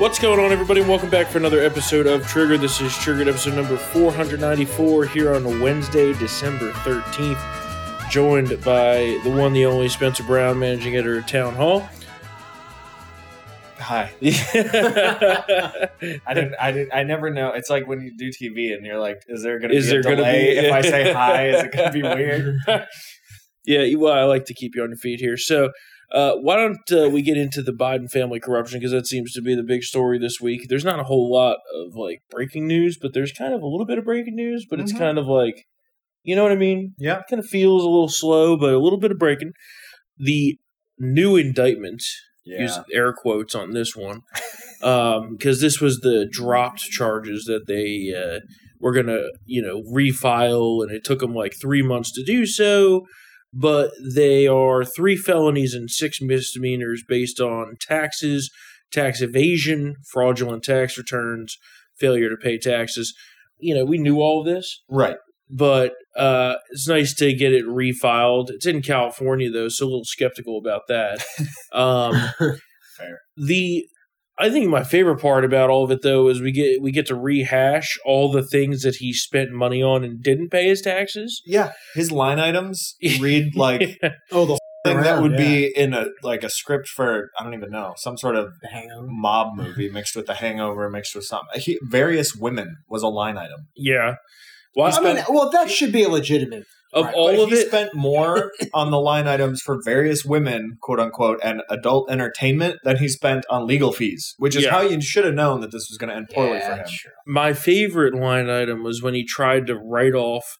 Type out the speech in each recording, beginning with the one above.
What's going on, everybody? Welcome back for another episode of Trigger. This is Triggered episode number 494 here on Wednesday, December 13th. Joined by the one, the only Spencer Brown, managing editor of Townhall. Hi. I didn't. I didn't. I never know. It's like when you do TV and you're like, "Is there going to be a there gonna delay be- if I say hi? Is it going to be weird?" yeah, well, I like to keep you on your feet here. So, uh, why don't uh, we get into the Biden family corruption because that seems to be the big story this week. There's not a whole lot of like breaking news, but there's kind of a little bit of breaking news. But it's Mhm. kind of like, you know what I mean? Yeah. it kind of feels a little slow, but a little bit of breaking. The new indictment, use air quotes on this one, because this was the dropped charges that they uh, were going to, you know, refile, and it took them like three months to do so. But they are three felonies and six misdemeanors based on taxes, tax evasion, fraudulent tax returns, failure to pay taxes. You know, we knew all of this Right. but uh, it's nice to get it refiled. It's in California though, so a little skeptical about that. Um, Fair. the I think my favorite part about all of it though is we get we get to rehash all the things that he spent money on and didn't pay his taxes. Yeah. His line items read like Oh, the thing that would yeah. be in a like a script for I don't even know some sort of hangover. mob movie mixed with The Hangover, mixed with something. He, various women was a line item. yeah. Well, I I spent mean, well, that should be a legitimate. Of right, all but of he it. spent more on the line items for various women, quote unquote, and adult entertainment than he spent on legal fees, which is Yeah. how you should have known that this was going to end poorly for him. true. my favorite line item was when he tried to write off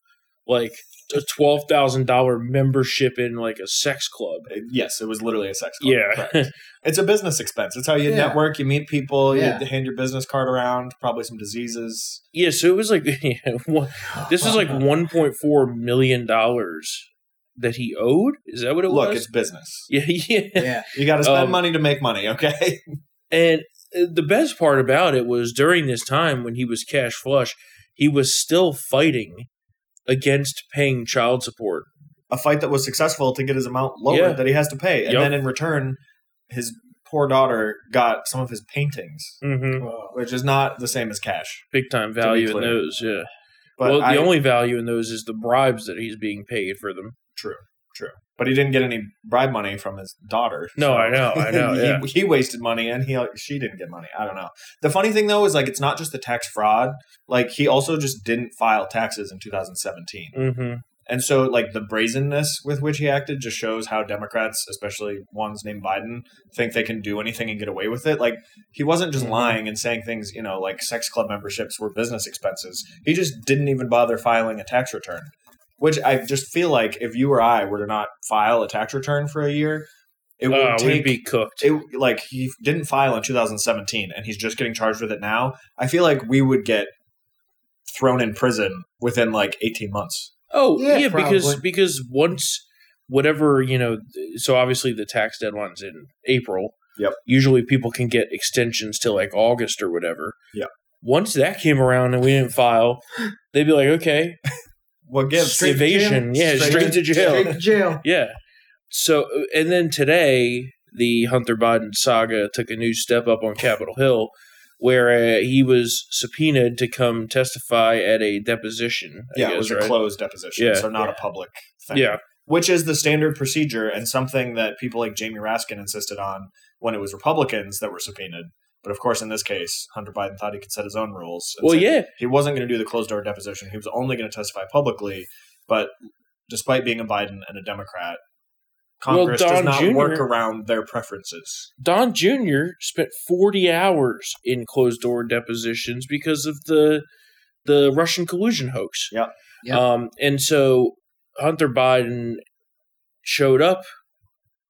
like a twelve thousand dollar membership in like a sex club. Yes, it was literally a sex club. Yeah. correct. it's a business expense. It's how you Yeah. network, you meet people, Yeah. you hand your business card around, probably some diseases. Yeah, so it was like yeah, one- this is like one point four million dollars that he owed. Is that what it Look, was? Look, it's business. yeah, yeah. yeah. You got to spend Um, money to make money, okay? And uh, the best part about it was during this time when he was cash flush, he was still fighting against paying child support. a fight that was successful to get his amount lowered Yeah. that he has to pay. And Yep. then in return, his poor daughter got some of his paintings, Mm-hmm. which is not the same as cash. Big time value in those. Yeah. But well, the only value in those is the bribes that he's being paid for them. True, true. But he didn't get any bribe money from his daughter. No, I know, I know, he, yeah. he wasted money, and he she didn't get money. I don't know. The funny thing though is like it's not just the tax fraud. Like he also just didn't file taxes in 2017, Mm-hmm. and so like the brazenness with which he acted just shows how Democrats, especially ones named Biden, think they can do anything and get away with it. Like he wasn't just Mhm. lying and saying things, you know, like sex club memberships were business expenses. He just didn't even bother filing a tax return. Which I just feel like if you or I were to not file a tax return for a year, it would Uh, we'd take be cooked. it like he didn't file in 2017 and he's just getting charged with it now. I feel like we would get thrown in prison within like 18 months. Oh yeah, Yeah, because because once whatever you know, so obviously the tax deadline's in April. Yep. Usually people can get extensions till like August or whatever. Yeah. Once that came around and we didn't file, they'd be like, okay, What gives? Straight to jail. evasion, yeah, straight, Straight to jail, Straight to jail. yeah. So and then today the Hunter Biden saga took a new step up on Capitol Hill. Where uh, he was subpoenaed to come testify at a deposition. I yeah, guess, it was a closed deposition, Yeah. so not Yeah. a public thing. Yeah, which is the standard procedure and something that people like Jamie Raskin insisted on when it was Republicans that were subpoenaed. But of course, in this case, Hunter Biden thought he could set his own rules. Well, yeah, he wasn't going to do the closed door deposition. He was only going to testify publicly. But despite being a Biden and a Democrat, Well, Congress does not Jr. work around their preferences. Don Jr. spent 40 hours in closed door depositions because of the the Russian collusion hoax. Yeah. Yep. Um, and so Hunter Biden showed up,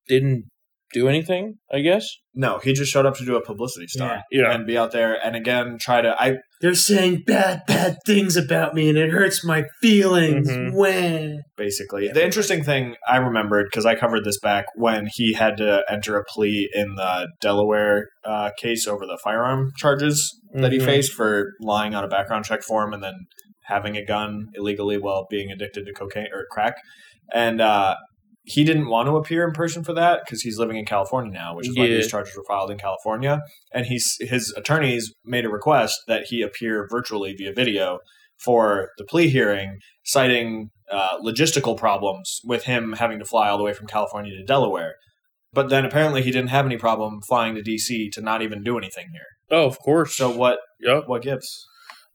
didn't do anything, I guess. No, he just showed up to do a publicity stunt Yeah. Yeah. and be out there and again try to. I They're saying bad, bad things about me, and it hurts my feelings. When basically. The interesting thing I remembered because I covered this back when he had to enter a plea in the Delaware uh, case over the firearm charges that he Mhm. faced for lying on a background check form and then having a gun illegally while being addicted to cocaine or crack. And uh, he didn't want to appear in person for that because he's living in California now, which is why these charges were filed in California. And he's his attorneys made a request that he appear virtually via video for the plea hearing, citing uh, logistical problems with him having to fly all the way from California to Delaware. But then apparently he didn't have any problem flying to DC to not even do anything here. Oh, of course. So what Yep. what gives?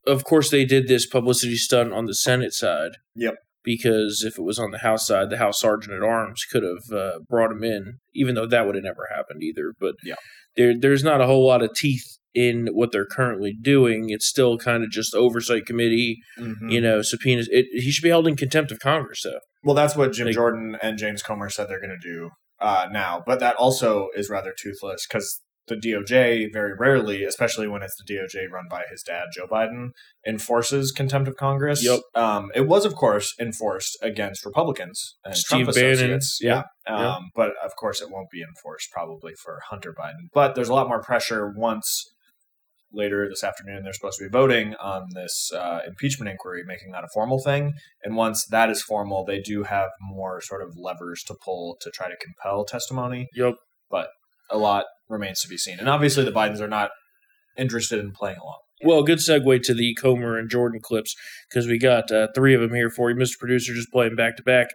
Of course, they did this publicity stunt on the Senate side. Yep. Because if it was on the House side, the House Sergeant at Arms could have uh, brought him in, even though that would have never happened either. But Yeah. there, there's not a whole lot of teeth in what they're currently doing. It's still kind of just oversight committee, Mm-hmm. you know, subpoenas. It, he should be held in contempt of Congress, though. Well, that's what Jim Like- Jordan and James Comer said they're going to do uh, now. But that also is rather toothless because the DOJ very rarely, especially when it's the DOJ run by his dad, Joe Biden, enforces contempt of Congress. Yep. Um, it was, of course, enforced against Republicans and Steve Trump Bannon. associates. Yeah. Yep. Um, But of course, it won't be enforced probably for Hunter Biden. But there's a lot more pressure once later this afternoon they're supposed to be voting on this uh, impeachment inquiry, making that a formal thing. And once that is formal, they do have more sort of levers to pull to try to compel testimony. Yep. But a lot remains to be seen. And obviously, the Bidens are not interested in playing along. Well, good segue to the Comer and Jordan clips because we got uh, three of them here for you, Mr. Producer, just playing back to back,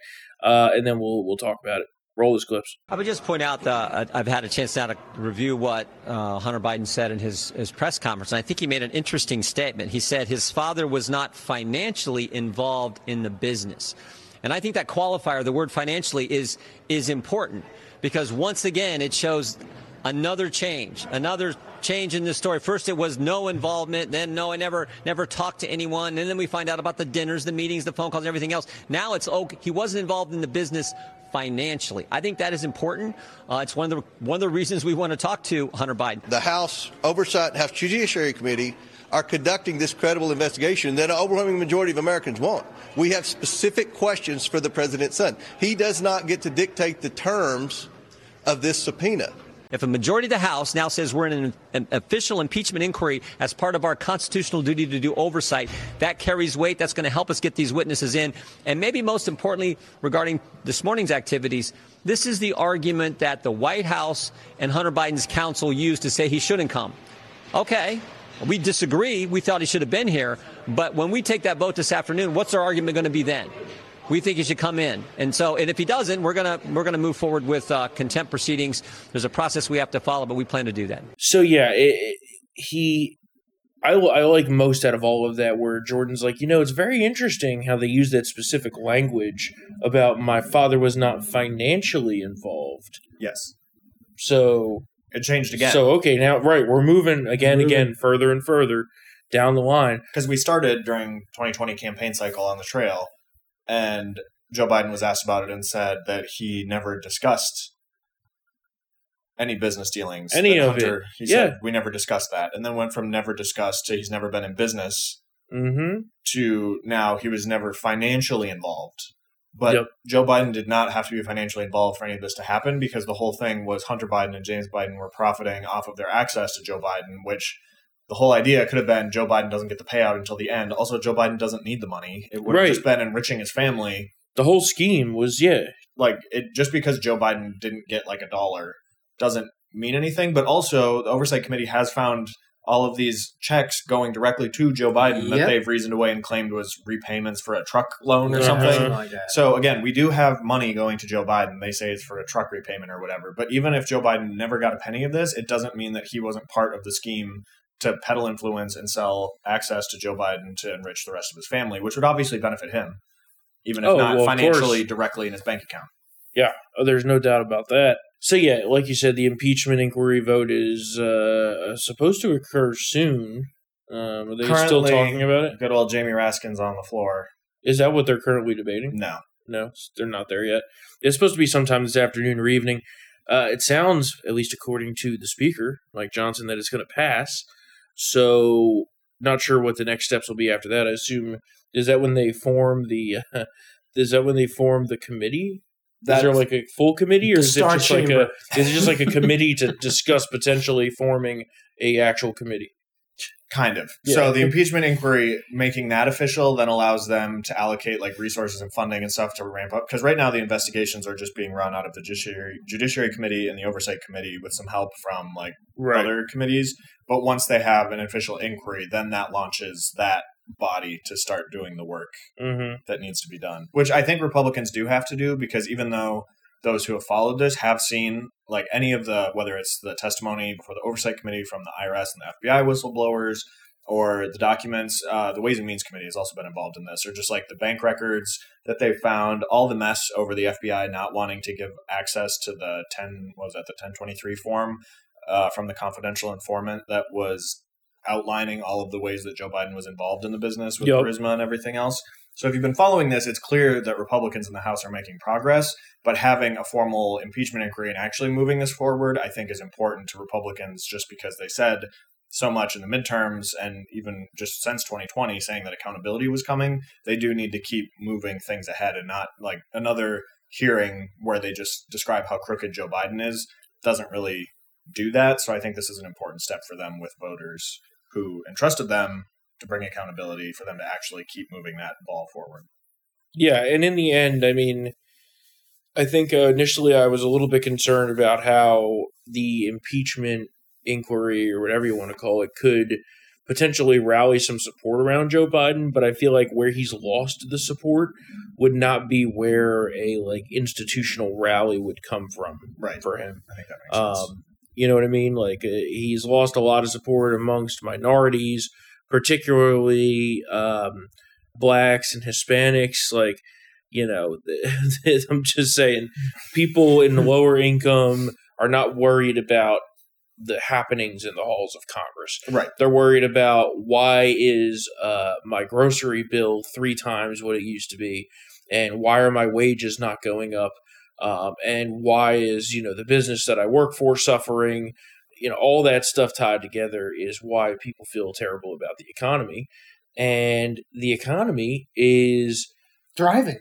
uh, and then we'll we'll talk about it. Roll those clips. I would just point out that I've had a chance now to review what uh, Hunter Biden said in his, his press conference, and I think he made an interesting statement. He said his father was not financially involved in the business. And I think that qualifier, the word financially, is, is important because once again, it shows another change, another change in this story. First, it was no involvement. Then, no, I never, never talked to anyone. And then we find out about the dinners, the meetings, the phone calls, everything else. Now it's oh, he wasn't involved in the business financially. I think that is important. Uh, it's one of the one of the reasons we want to talk to Hunter Biden. The House Oversight House Judiciary Committee are conducting this credible investigation that an overwhelming majority of Americans want. We have specific questions for the president's son. He does not get to dictate the terms of this subpoena. If a majority of the House now says we're in an, an, official impeachment inquiry as part of our constitutional duty to do oversight, that carries weight. That's going to help us get these witnesses in. And maybe most importantly, regarding this morning's activities, this is the argument that the White House and Hunter Biden's counsel used to say he shouldn't come. Okay. We disagree. We thought he should have been here. But when we take that vote this afternoon, what's our argument going to be then? We think he should come in. And so, and if he doesn't, we're gonna we're gonna move forward with uh, contempt proceedings. There's a process we have to follow, but we plan to do that. So yeah, it, it, he. I, I like most out of all of that where Jordan's like, you know, it's very interesting how they use that specific language about my father was not financially involved. Yes. So It changed again. So okay, now right, we're moving again, Moving. again, further and further down the line. because we started during 2020 campaign cycle on the trail, and Joe Biden was asked about it and said that he never discussed any business dealings. Any of it. He Yeah. said we never discussed that, and then went from never discussed to he's never been in business Mm-hmm. to now he was never financially involved. But Yep. Joe Biden did not have to be financially involved for any of this to happen because the whole thing was Hunter Biden and James Biden were profiting off of their access to Joe Biden, which the whole idea could have been Joe Biden doesn't get the payout until the end. Also, Joe Biden doesn't need the money. It would have Right. just been enriching his family. The whole scheme was yeah, Like it just because Joe Biden didn't get like a dollar doesn't mean anything. But also, the Oversight Committee has found all of these checks going directly to Joe Biden that they've reasoned away and claimed was repayments for a truck loan or Uh-huh. something. Something like. So again, we do have money going to Joe Biden. They say it's for a truck repayment or whatever. But even if Joe Biden never got a penny of this, it doesn't mean that he wasn't part of the scheme to peddle influence and sell access to Joe Biden to enrich the rest of his family, which would obviously benefit him, even if Oh, not well, financially directly in his bank account. yeah. Oh, there's no doubt about that. So yeah, like you said, the impeachment inquiry vote is uh, supposed to occur soon. Um, are they still talking about it? Good old Jamie Raskin's on the floor. Is that what they're currently debating? No. No, they're not there yet. It's supposed to be sometime this afternoon or evening. Uh, it sounds, at least according to the speaker, Mike Johnson, that it's going to pass. So, not sure what the next steps will be after that. I assume is that when they form the is that when they form the committee? is there like a full committee, or is it just like a is it just like a committee to discuss potentially forming a actual committee? Kind of. Yeah. So the impeachment inquiry, making that official, then allows them to allocate like resources and funding and stuff to ramp up. Because right now the investigations are just being run out of the judiciary judiciary committee and the oversight committee with some help from like other committees. But once they have an official inquiry, then that launches that body to start doing the work hmm that needs to be done. Which I think Republicans do have to do because even though those who have followed this have seen like any of the whether it's the testimony before the oversight committee from the IRS and the FBI whistleblowers or the documents uh, the Ways and Means Committee has also been involved in this or just like the bank records that they found all the mess over the FBI not wanting to give access to the 10 what was that the 1023 form uh, from the confidential informant that was outlining all of the ways that Joe Biden was involved in the business with Yep. Burisma and everything else. So if you've been following this, it's clear that Republicans in the House are making progress, but having a formal impeachment inquiry and actually moving this forward, I think is important to Republicans just because they said so much in the midterms and even just since 2020 saying that accountability was coming. They do need to keep moving things ahead and not like another hearing where they just describe how crooked Joe Biden is doesn't really do that. So I think this is an important step for them with voters who entrusted them to bring accountability for them to actually keep moving that ball forward. Yeah, and in the end, I mean, I think uh, initially I was a little bit concerned about how the impeachment inquiry or whatever you want to call it could potentially rally some support around Joe Biden, but I feel like where he's lost the support would not be where a like institutional rally would come from Right. for him. I think that makes sense. Um, you know what I mean? Like uh, he's lost a lot of support amongst minorities, particularly um, blacks and Hispanics. Like, you know, I'm just saying, people in the lower income are not worried about the happenings in the halls of Congress. Right. They're worried about why is uh, my grocery bill three times what it used to be, and why are my wages not going up, um, and why is you know the business that I work for suffering. You know, all that stuff tied together is why people feel terrible about the economy, and the economy is Thriving.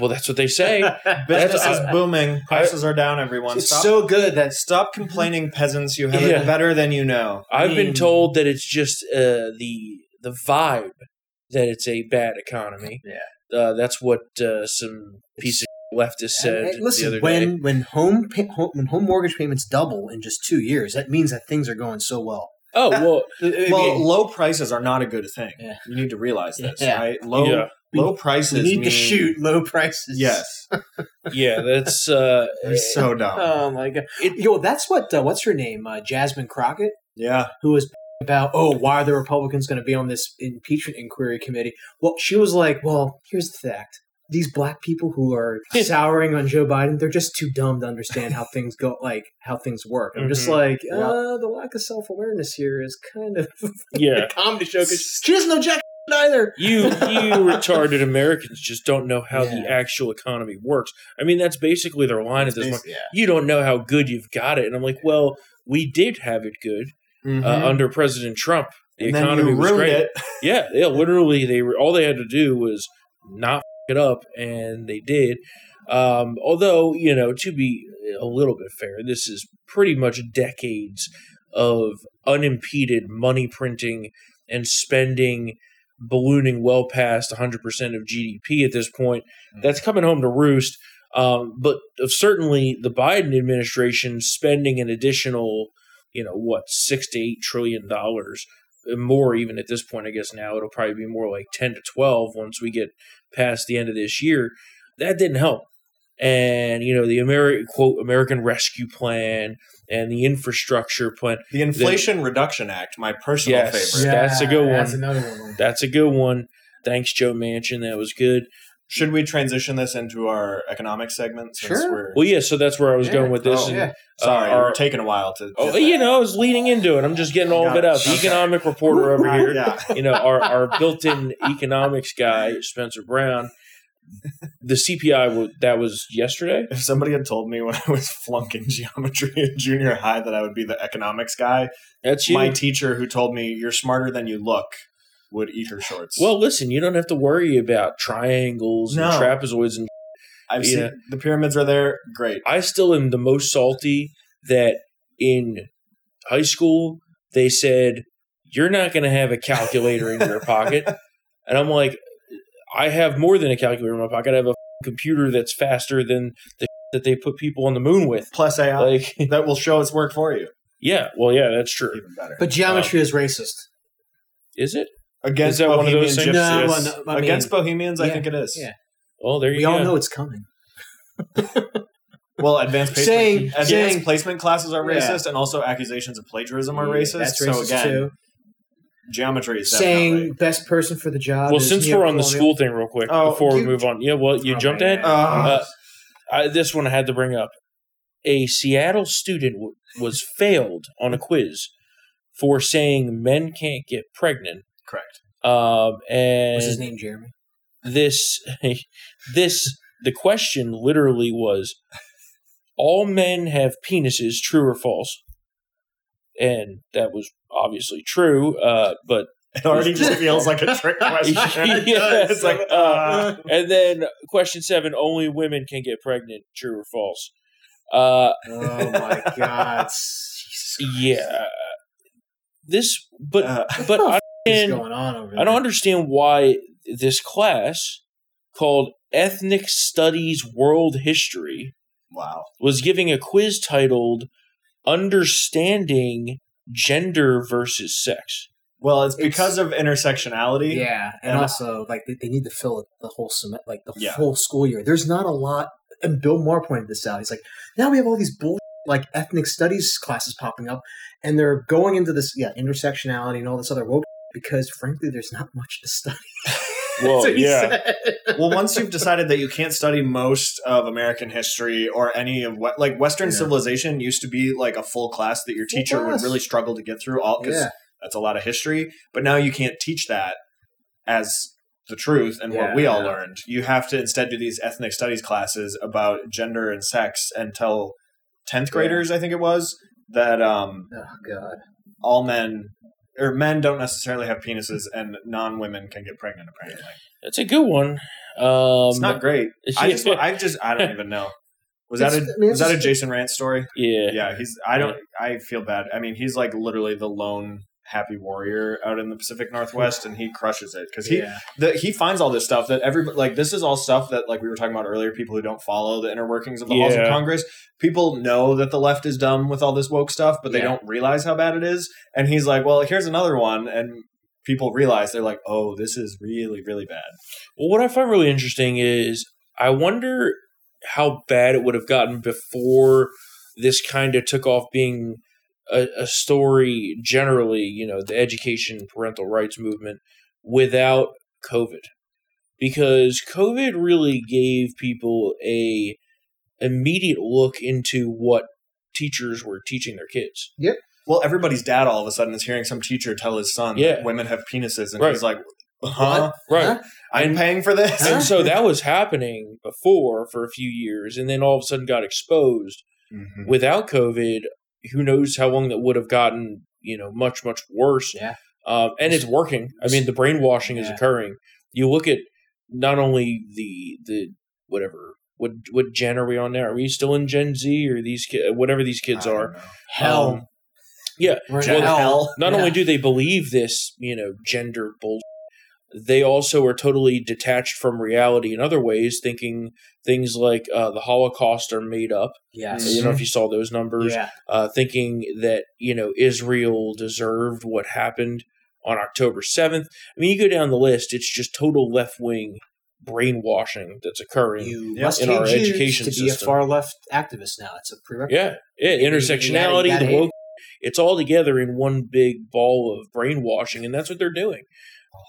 Well. That's what they say. Business That's- is I- booming. Prices are down, everyone. It's Stop, so good that stop complaining, peasants. You have Yeah. it better than you know. I've been told that it's just uh, the the vibe that it's a bad economy. Yeah. uh, that's what uh, some piece of leftist said And- and the listen, other when day. when home, pa- home when home mortgage payments double in just two years, that means that things are going so well. Oh well, Well, low prices are not a good thing. Yeah. You need to realize this, Yeah. right? Low yeah, low prices We need mean, to shoot low prices. Yes, yeah. That's uh, they're so dumb. Oh my god. It- Yo, that's what. Uh, what's her name? Uh, Jasmine Crockett, yeah, who was about oh why are the Republicans going to be on this impeachment inquiry committee? Well, she was like, well, here's the fact. These black people who are souring on Joe Biden, they're just too dumb to understand how things go, like how things work. I'm just Mhm. like, Yeah. uh, the lack of self awareness here is kind of yeah. a comedy show because she doesn't know jack either. You you retarded Americans just don't know how the actual economy works. I mean, that's basically their line at this point. Yeah. You don't know how good you've got it, and I'm like, well, we did have it good uh, under President Trump. The Mm-hmm. and economy was great. it. Yeah, yeah. Literally, they were all they had to do was not f- it up, and they did. Um, although you know, to be a little bit fair, this is pretty much decades of unimpeded money printing and spending ballooning well past 100% of GDP at this point. Mm-hmm. That's coming home to roost. Um, but uh, certainly the Biden administration spending an additional, you know, what, six to eight trillion dollars uh, more even at this point i guess now it'll probably be more like 10 to 12 once we get past the end of this year that didn't help and you know the Ameri- quote american rescue plan and the infrastructure plan The Inflation Reduction Act, my personal Yes. favorite. Yeah. That's a good one. That's one. another one. that's a good one thanks joe manchin that was good Should we transition this into our economic segment? Since Sure. We're, well yeah so that's where i was Yeah. going with this Oh, and, yeah. sorry, uh, our- we're taking a while to. Oh, you know, I was leading into it. I'm just getting all of it out. The Okay. economic reporter over here, Yeah. you know, our, our built-in economics guy, Spencer Brown. The CPI that was yesterday. If somebody had told me when I was flunking geometry in junior high that I would be the economics guy, That's you. my teacher who told me you're smarter than you look would eat her shorts. well, listen, you don't have to worry about triangles and No. trapezoids, and I've yeah. seen the pyramids are there. Great. I still am the most salty that in high school they said you're not going to have a calculator in your pocket. And I'm like, I have more than a calculator in my pocket. I have a computer that's faster than the that they put people on the moon with. Plus AI Like, that will show its work for you. yeah, well, yeah, that's true. Even better. But geometry um, is racist. Is it? Against Is that one of those things? gypsies. No, well, no, I mean- Against Bohemians, I think it is. yeah. Well, there you go. We go. all know it's coming. Well, advanced placement, Saying- advanced saying- placement classes are Yeah. racist, and also accusations of plagiarism are Yeah, racist. That's so racist again, too. Geometry is Saying definitely. best person for the job. Well, is since we're on the school thing, real quick, Oh, before we move on, yeah, well, you Oh, jumped man. at Uh, Uh, I, this one I had to bring up. A Seattle student w- was failed on a quiz for saying men can't get pregnant. correct. Um, and What's his name? Jeremy. this, this, the question literally was, all men have penises, true or false? And that was obviously true. Uh, but It already just feels like a trick question. Yeah. it's like, uh, and then question seven: only women can get pregnant, true or false? Uh, Oh my God! Yeah. This, but uh, but I, What's going on over there? I don't understand why this class called Ethnic Studies World History wow. was giving a quiz titled "Understanding Gender versus Sex." Well, it's because of intersectionality. Yeah, and And- also like they, they need to fill it the whole sem- like the Yeah. full school year. There's not a lot. And Bill Maher pointed this out. He's like, now we have all these bull like ethnic studies classes popping up, and they're going into this yeah intersectionality and all this other woke because frankly, there's not much to study. Well, what he yeah. said. well, once you've decided that you can't study most of American history or any of what, like Western Yeah. civilization used to be like a full class that your teacher would really struggle to get through all because Yeah. that's a lot of history. But now you can't teach that as the truth and what we all yeah. learned. You have to instead do these ethnic studies classes about gender and sex and tell 10th graders, I think it was, that um, Oh God. all men or men don't necessarily have penises and non women can get pregnant apparently. That's a good one. Um, It's not great. I just. I just, I don't even know. Was that a mean, was that a Jason Rantz story? yeah. Yeah, he's. I don't. I feel bad. I mean, he's like literally the lone happy warrior out in the Pacific Northwest, and he crushes it because he yeah. the, he finds all this stuff that every like this is all stuff that like we were talking about earlier. People who don't follow the inner workings of the halls of Congress, people know that the left is dumb with all this woke stuff, but they Yeah. don't realize how bad it is. And he's like, "Well, here's another one," and people realize they're like, "Oh, this is really really bad." Well, what I find really interesting is I wonder how bad it would have gotten before this kind of took off being a, a story generally, you know, the education parental rights movement without COVID. Because COVID really gave people a immediate look into what teachers were teaching their kids. Yep. Well, everybody's dad all of a sudden is hearing some teacher tell his son Yeah. that women have penises, and Right. he's like, "Huh? Right. Huh? I'm And- paying for this." And so that was happening before for a few years and then all of a sudden got exposed Mhm. without COVID, who knows how long that would have gotten, you know, much, much worse. Yeah. Um, and it's working. I mean, the brainwashing is occurring. You look at not only the, the, whatever, what, what gen are we on now? Are we still in Gen Z or these kids, whatever these kids are? know. Hell. Um, yeah. We're in Gen hell. hell. Not Yeah. only do they believe this, you know, gender bull, they also are totally detached from reality in other ways, thinking things like uh, the Holocaust are made up. Yes. You know, if you saw those numbers, Yeah. uh, thinking that you know Israel deserved what happened on October seventh. I mean, you go down the list; it's just total left wing brainwashing that's occurring. You Yeah. must In our hate Jews education to be a far left activist now. It's a prerequisite. yeah, yeah, You- you intersectionality, gotta- you gotta woke. It's all together in one big ball of brainwashing, and that's what they're doing.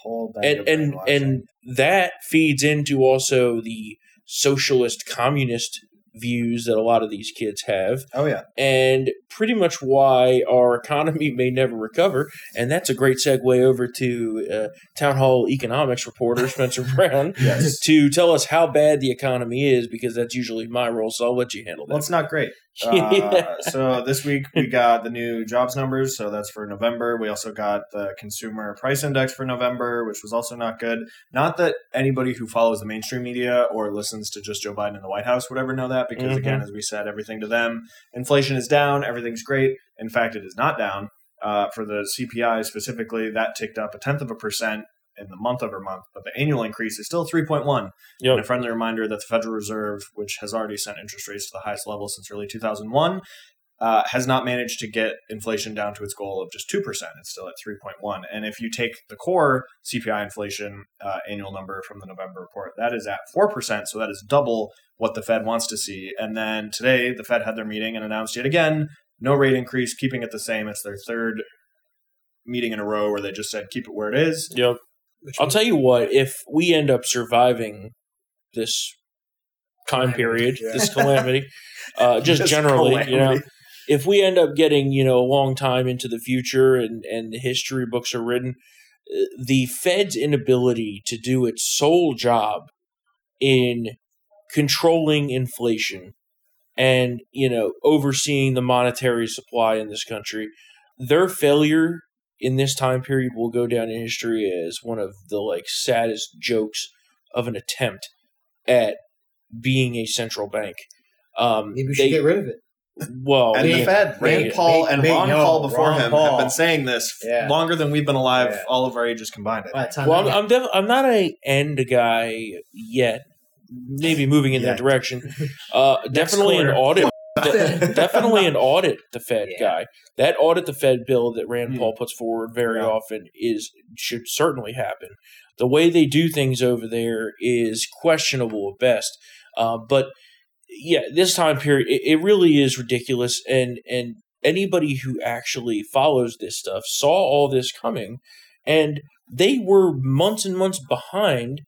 Whole and and and that feeds into also the socialist communist views that a lot of these kids have oh yeah, and pretty much why our economy may never recover and that's a great segue over to uh, town hall economics reporter spencer brown yes. to tell us how bad the economy is because that's usually my role so i'll let you handle that. Well, it's not great. Yeah. Uh, so this week we got the new jobs numbers. So that's for November. We also got the consumer price index for November, which was also not good. Not that anybody who follows the mainstream media or listens to just Joe Biden in the White House would ever know that, because Mhm. again, as we said, everything to them, inflation is down, everything's great. In fact, it is not down. Uh, for the CPI specifically, that ticked up a tenth of a percent in the month over month, but the annual increase is still 3.1. Yep. And a friendly reminder that the Federal Reserve, which has already sent interest rates to the highest level since early 2001, uh, has not managed to get inflation down to its goal of just 2%. It's still at 3.1. And if you take the core CPI inflation uh, annual number from the November report, that is at 4%. So that is double what the Fed wants to see. And then today, the Fed had their meeting and announced yet again no rate increase, keeping it the same. It's their third meeting in a row where they just said keep it where it is. Yep. I'll tell you what, if we end up surviving this time period, Yeah. this calamity, uh, just This generally, you know, if we end up getting you know a long time into the future and and the history books are written, uh, the Fed's inability to do its sole job in controlling inflation and you know overseeing the monetary supply in this country, their failure in this time period will go down in history as one of the like saddest jokes of an attempt at being a central bank. Um, Maybe we should they- get rid of it. well, And the Fed, Rand Paul and Ron no, Paul before Ron him Paul. have been saying this Yeah. longer than we've been alive, Yeah. all of our ages combined. I By the think. time Well, I I'm, I'm, def- I'm not a end guy yet. Maybe moving in that direction. Uh, definitely an quarter. audit. De- definitely an audit. The Fed Yeah. guy. That audit the Fed bill that Rand Hmm. Paul puts forward very Yeah. often is should certainly happen. The way they do things over there is questionable at best. Uh, but yeah, this time period, it, it really is ridiculous. And and anybody who actually follows this stuff saw all this coming, and they were months and months behind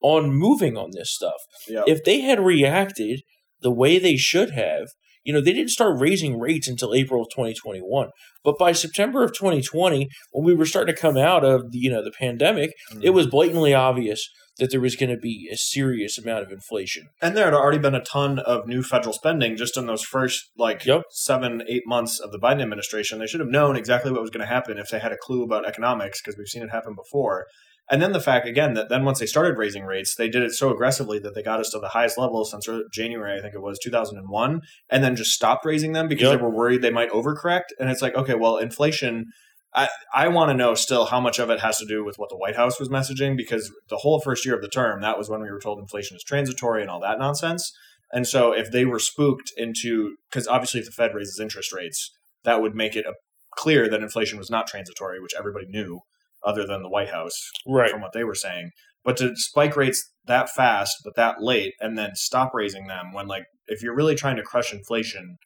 on moving on this stuff. Yeah. If they had reacted the way they should have, you know, they didn't start raising rates until April of 2021. But by September of 2020, when we were starting to come out of the, you know the pandemic, Mm. it was blatantly obvious that there was going to be a serious amount of inflation. And there had already been a ton of new federal spending just in those first like Yep. seven, eight months of the Biden administration. They should have known exactly what was going to happen if they had a clue about economics because we've seen it happen before. And then the fact again that then once they started raising rates, they did it so aggressively that they got us to the highest level since January, I think it was 2001, and then just stopped raising them because Yep. they were worried they might overcorrect. And it's like, okay, well, inflation. I, I want to know still how much of it has to do with what the White House was messaging because the whole first year of the term, that was when we were told inflation is transitory and all that nonsense. And so if they were spooked into, because obviously if the Fed raises interest rates, that would make it a, clear that inflation was not transitory, which everybody knew other than the White House Right. from what they were saying. But to spike rates that fast, but that late, and then stop raising them when, like, if you're really trying to crush inflation,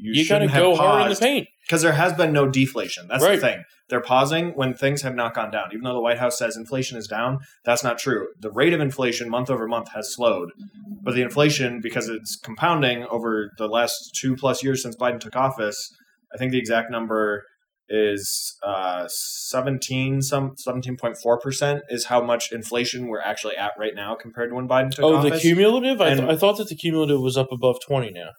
you, You, got to shouldn't have go hard in the paused paint. because there has been no deflation. That's Right. the thing. They're pausing when things have not gone down. Even though the White House says inflation is down, that's not true. The rate of inflation month over month has slowed. But the inflation, because it's compounding over the last two plus years since Biden took office, I think the exact number is uh, 17 some 17.4% is how much inflation we're actually at right now compared to when Biden took Oh, office. the cumulative? I, th- I thought that the cumulative was up above 20 now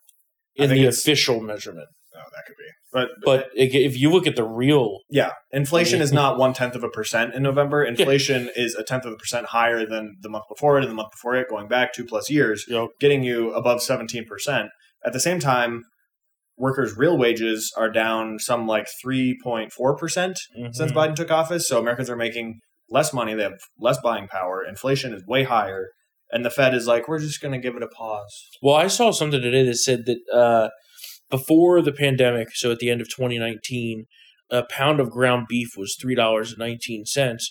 in the official measurement. oh, that could be. But But i- if you look at the real, Yeah, inflation is not one tenth of a percent in November. Inflation is a tenth of a percent higher than the month before it and the month before it, going back two plus years, know, getting you above seventeen percent. At the same time, workers' real wages are down some like 3.4% mm-hmm. since Biden took office. So Americans are making less money, they have less buying power, inflation is way higher. And the Fed is like, we're just going to give it a pause. Well, I saw something today that said that uh, before the pandemic, so at the end of 2019, a pound of ground beef was $3.19.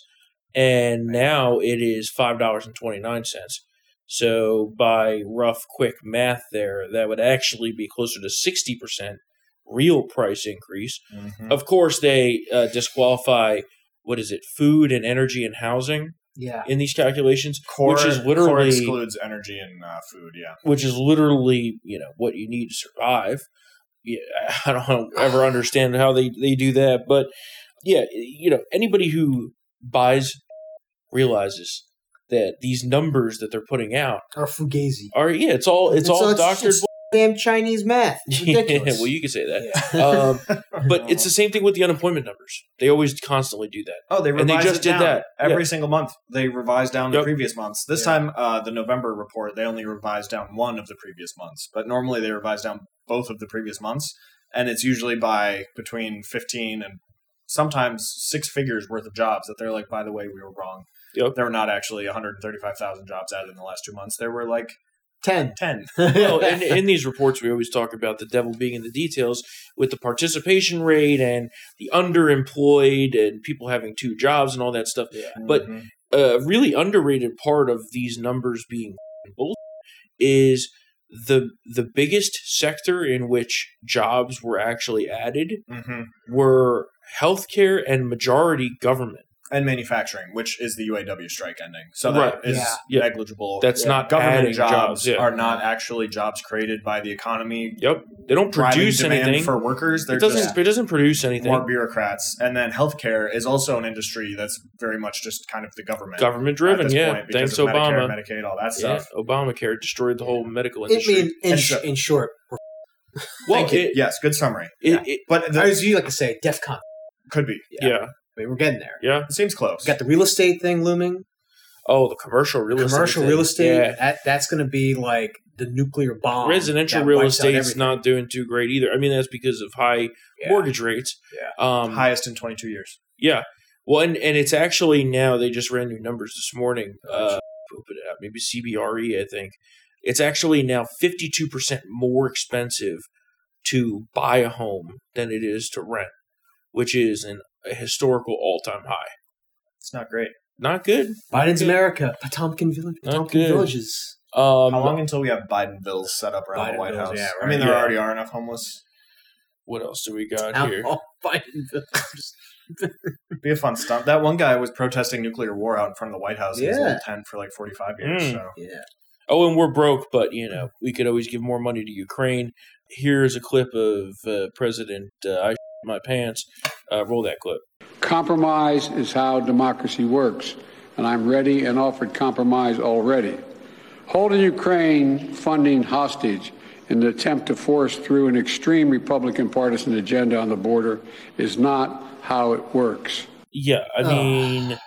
And now it is $5.29. So by rough, quick math, there that would actually be closer to sixty percent real price increase. Of course, they uh, disqualify what is it, food and energy and housing Yeah. in these calculations, Core, which is literally excludes energy and uh, food. Yeah. which is literally you know what you need to survive. Yeah, I don't ever understand how they they do that, but yeah, you know anybody who buys realizes that these numbers that they're putting out are fugazi. are yeah, it's all it's, all doctored. it's damn Chinese math. It's ridiculous. well, you can say that, Yeah. um, but it's the same thing with the unemployment numbers. They always constantly do that. Oh, they And they just it did down. that. every Yeah. single month. They revised down the Yep. previous months. This Yeah. time, uh, the November report, they only revised down one of the previous months. But normally, they revise down both of the previous months, and it's usually by between fifteen and sometimes six figures worth of jobs that they're like, by the way, we were wrong. Yep. There were not actually 135,000 jobs added in the last two months. There were like Ten. 10. well, in, in these reports, we always talk about the devil being in the details with the participation rate and the underemployed and people having two jobs and all that stuff. But Mhm. a really underrated part of these numbers being bullshit is the the biggest sector in which jobs were actually added Mhm. were healthcare and majority government. And manufacturing, which is the UAW strike ending. So that Right. is Yeah. Yeah. negligible. That's Yeah. not government jobs, jobs. yeah. are not actually jobs created by the economy Yep, they don't produce anything. for workers. They're it doesn't. just It doesn't produce anything. more bureaucrats. And then healthcare is also an industry that's very much just kind of the government. Government at driven. this Yeah. point Thanks of Medicare, Obama. Medicaid, all that Yeah, stuff. Obamacare destroyed the whole medical I industry. mean, in, And sh- so- in short, we're- well, Thank you. it, yes, good summary. it, it, But the, as you like to say, DEFCON. could be. yeah. I mean, we're getting there. yeah, It seems close. Got the real estate thing looming. Oh, the commercial real estate. Commercial real estate. Yeah. That that's going to be like the nuclear bomb. Residential real wipes out estate's not doing too great either. I mean, that's because of high Yeah. mortgage rates. Yeah. Um, Highest in 22 years. Yeah. Well, and, and it's actually now they just ran new numbers this morning. Uh, open it up, maybe CBRE, I think. It's actually now 52% more expensive to buy a home than it is to rent, which is an, a historical all time high. It's not great. Not good. Biden's Good. America. Potemkin Village. Not Potemkin. Villages. Um, How long until we have Bidenvilles set up around the White bills, House? yeah, I mean, there Yeah. already are enough homeless. What else do we got Now, here? oh, Biden Villages. Be a fun stunt. That one guy was protesting nuclear war out in front of the White House in his Yeah. little tent for like 45 years. Mm. So Yeah. Oh, and we're broke, but you know we could always give more money to Ukraine. Here's a clip of uh, President uh, I my pants. Uh, roll that clip. Compromise is how democracy works, and I'm ready and offered compromise already. Holding Ukraine funding hostage in the attempt to force through an extreme Republican partisan agenda on the border is not how it works. Yeah, I Ugh. mean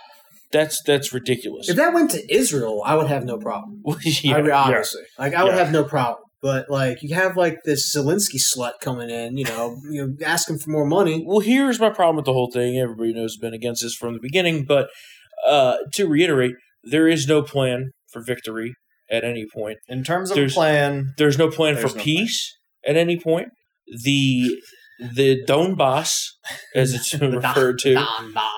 that's that's ridiculous. If that went to Israel, I would have no problem. yeah, I, yeah. like I would Yeah. have no problem. But like you have like this Zelensky slut coming in, you know, you know, asking for more money. Well, here's my problem with the whole thing. Everybody knows I've been against this from the beginning, but uh, to reiterate, there is no plan for victory at any point. in terms of There's- plan, There's no plan There's for no peace at any point. The the Donbass, as it's referred to,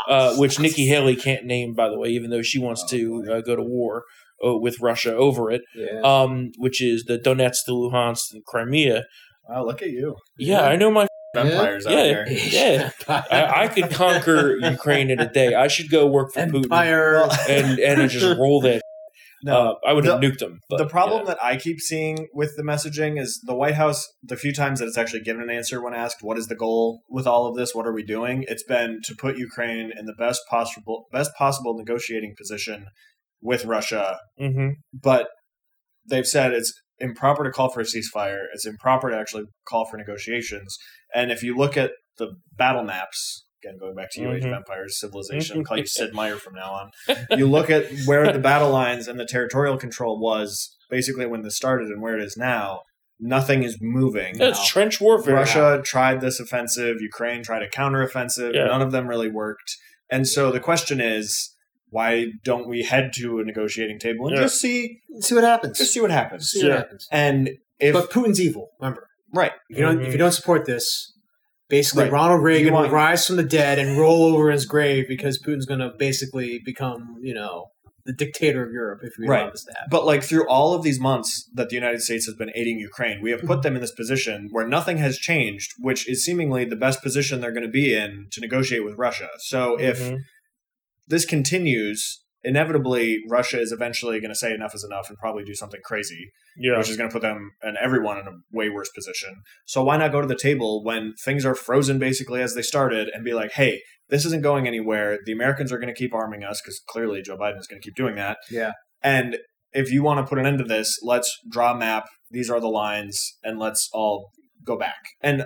uh, which Nikki Haley can't name, by the way, even though she wants Oh, to uh, go to war with Russia over it, Yeah. um, which is the Donetsk, the Luhansk, and Crimea. wow, look at you. Yeah, I know my. Vampires out Yeah. here. Yeah. I, I could conquer Ukraine in a day. I should go work for Putin Empire. and and just roll that. No, uh, I would have nuked them. But, the problem yeah. that I keep seeing with the messaging is the White House, the few times that it's actually given an answer when asked, what is the goal with all of this? What are we doing? It's been to put Ukraine in the best possible, best possible negotiating position with Russia. Mhm. But they've said it's improper to call for a ceasefire. It's improper to actually call for negotiations. And if you look at the battle maps, again, going back to of Mhm. Empires, Civilization, I'll call you Sid Meier from now on you look at where the battle lines and the territorial control was basically when this started and where it is now, nothing is moving. Yeah, it's trench warfare. Russia tried this offensive, Ukraine tried a counteroffensive, Yeah. none of them really worked. And so the question is, why don't we head to a negotiating table and Yeah. just see See what happens. just see what happens? See what Yeah. happens. And if but Putin's evil. Remember, right, if you don't if you don't support this, basically Right. Ronald Reagan want- will rise from the dead and roll over his grave because Putin's going to basically become, you know, the dictator of Europe if we allow Right. this to happen. But like through all of these months that the United States has been aiding Ukraine, we have put them in this position where nothing has changed, which is seemingly the best position they're going to be in to negotiate with Russia. So if Mhm. This continues, inevitably Russia is eventually going to say enough is enough and probably do something crazy, yeah, which is going to put them and everyone in a way worse position. So why not go to the table when things are frozen basically as they started and be like, "Hey, this isn't going anywhere. The Americans are going to keep arming us because clearly Joe Biden is going to keep doing that." Yeah. And if you want to put an end to this, let's draw a map. These are the lines, and let's all go back. And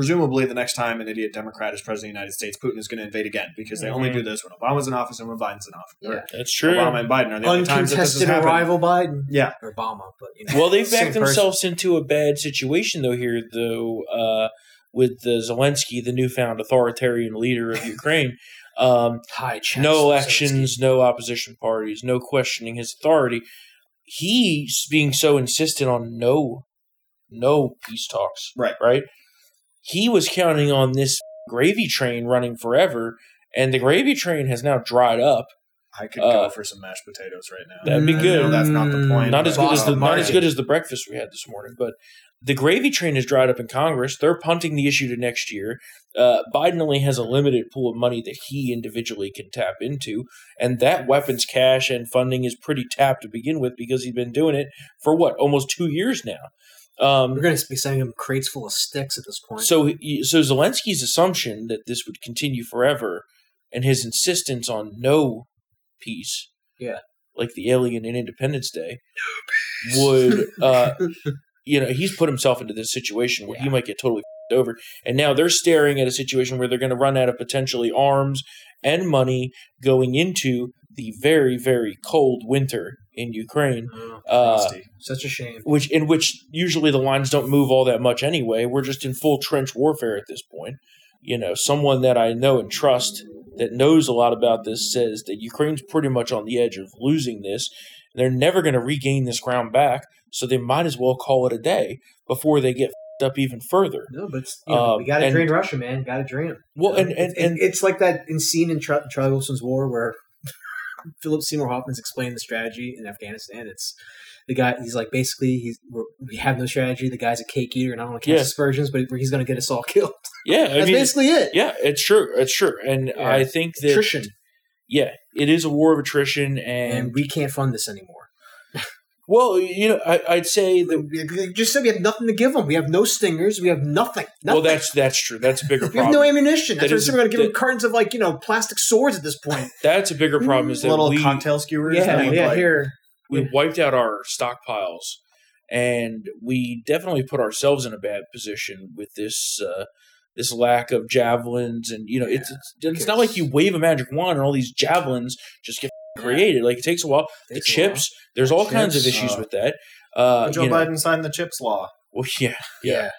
presumably, the next time an idiot Democrat is president of the United States, Putin is going to invade again because they only Mhm. do this when Obama's in office and when Biden's in office. Or that's true. Obama and Biden are the only times that this has happened. arrival Biden. Yeah. Or Obama, but you know, Well, they've same backed person. themselves into a bad situation though here, though. Uh, with the Zelensky, the newfound authoritarian leader of Ukraine. Um, Hi, Chancellor no Zelensky. elections, no opposition parties, no questioning his authority. He's being so insistent on no, no peace talks. Right. Right. He was counting on this gravy train running forever, and the gravy train has now dried up. I could Uh, go for some mashed potatoes right now. That'd be good. that's not the point. Not as good as the not as good as the breakfast we had this morning, but the gravy train has dried up in Congress. They're punting the issue to next year. Uh, Biden only has a limited pool of money that he individually can tap into, and that weapons cash and funding is pretty tapped to begin with because he's been doing it for what almost two years now. Um, We're going to be sending him crates full of sticks at this point. so, he- so Zelensky's assumption that this would continue forever, and his insistence on no peace, Yeah. like the alien in Independence Day, no would, uh, you know, he's put himself into this situation where he might get totally over, and now they're staring at a situation where they're going to run out of potentially arms and money going into the very, very cold winter in Ukraine. Oh, Uh, such a shame. which in which usually the lines don't move all that much anyway. We're just in full trench warfare at this point. You know, someone that I know and trust that knows a lot about this says that Ukraine's pretty much on the edge of losing this. They're never going to regain this ground back, so they might as well call it a day before they get f***ed up even further. No, but you know, Um, we got to drain Russia, man. Got to drain them. Well, and and, and it's like that in scene in Char- Charlie Wilson's War where Philip Seymour Hoffman's explaining the strategy in Afghanistan. It's the guy. He's like basically he's we're, we have no strategy. The guy's a cake eater, and I don't want to catch Yeah. aspersions, but he's going to get us all killed. yeah, That's mean, basically it. yeah, it's true, it's true, and Yeah. I think that Attrition, yeah, it is a war of attrition, and, and we can't fund this anymore. Well, you know, I, I'd say that We- just said we have nothing to give them. We have no stingers. We have nothing. nothing. well, that's that's true. That's a bigger problem. we have no ammunition. That's That why is- we're going to give them cartons of like you know plastic swords at this point. That's a bigger problem. Is that little we cocktail skewers. yeah, yeah. like- Here, we Yeah. wiped out our stockpiles, and we definitely put ourselves in a bad position with this uh, this lack of javelins. And you know, it's it's, it's not like you wave a magic wand and all these javelins just get created. Like it takes a while. the Takes while. chips, there's all kinds of issues uh, with that. Uh, Joe you know, Biden signed the chips law. well, yeah, yeah. yeah.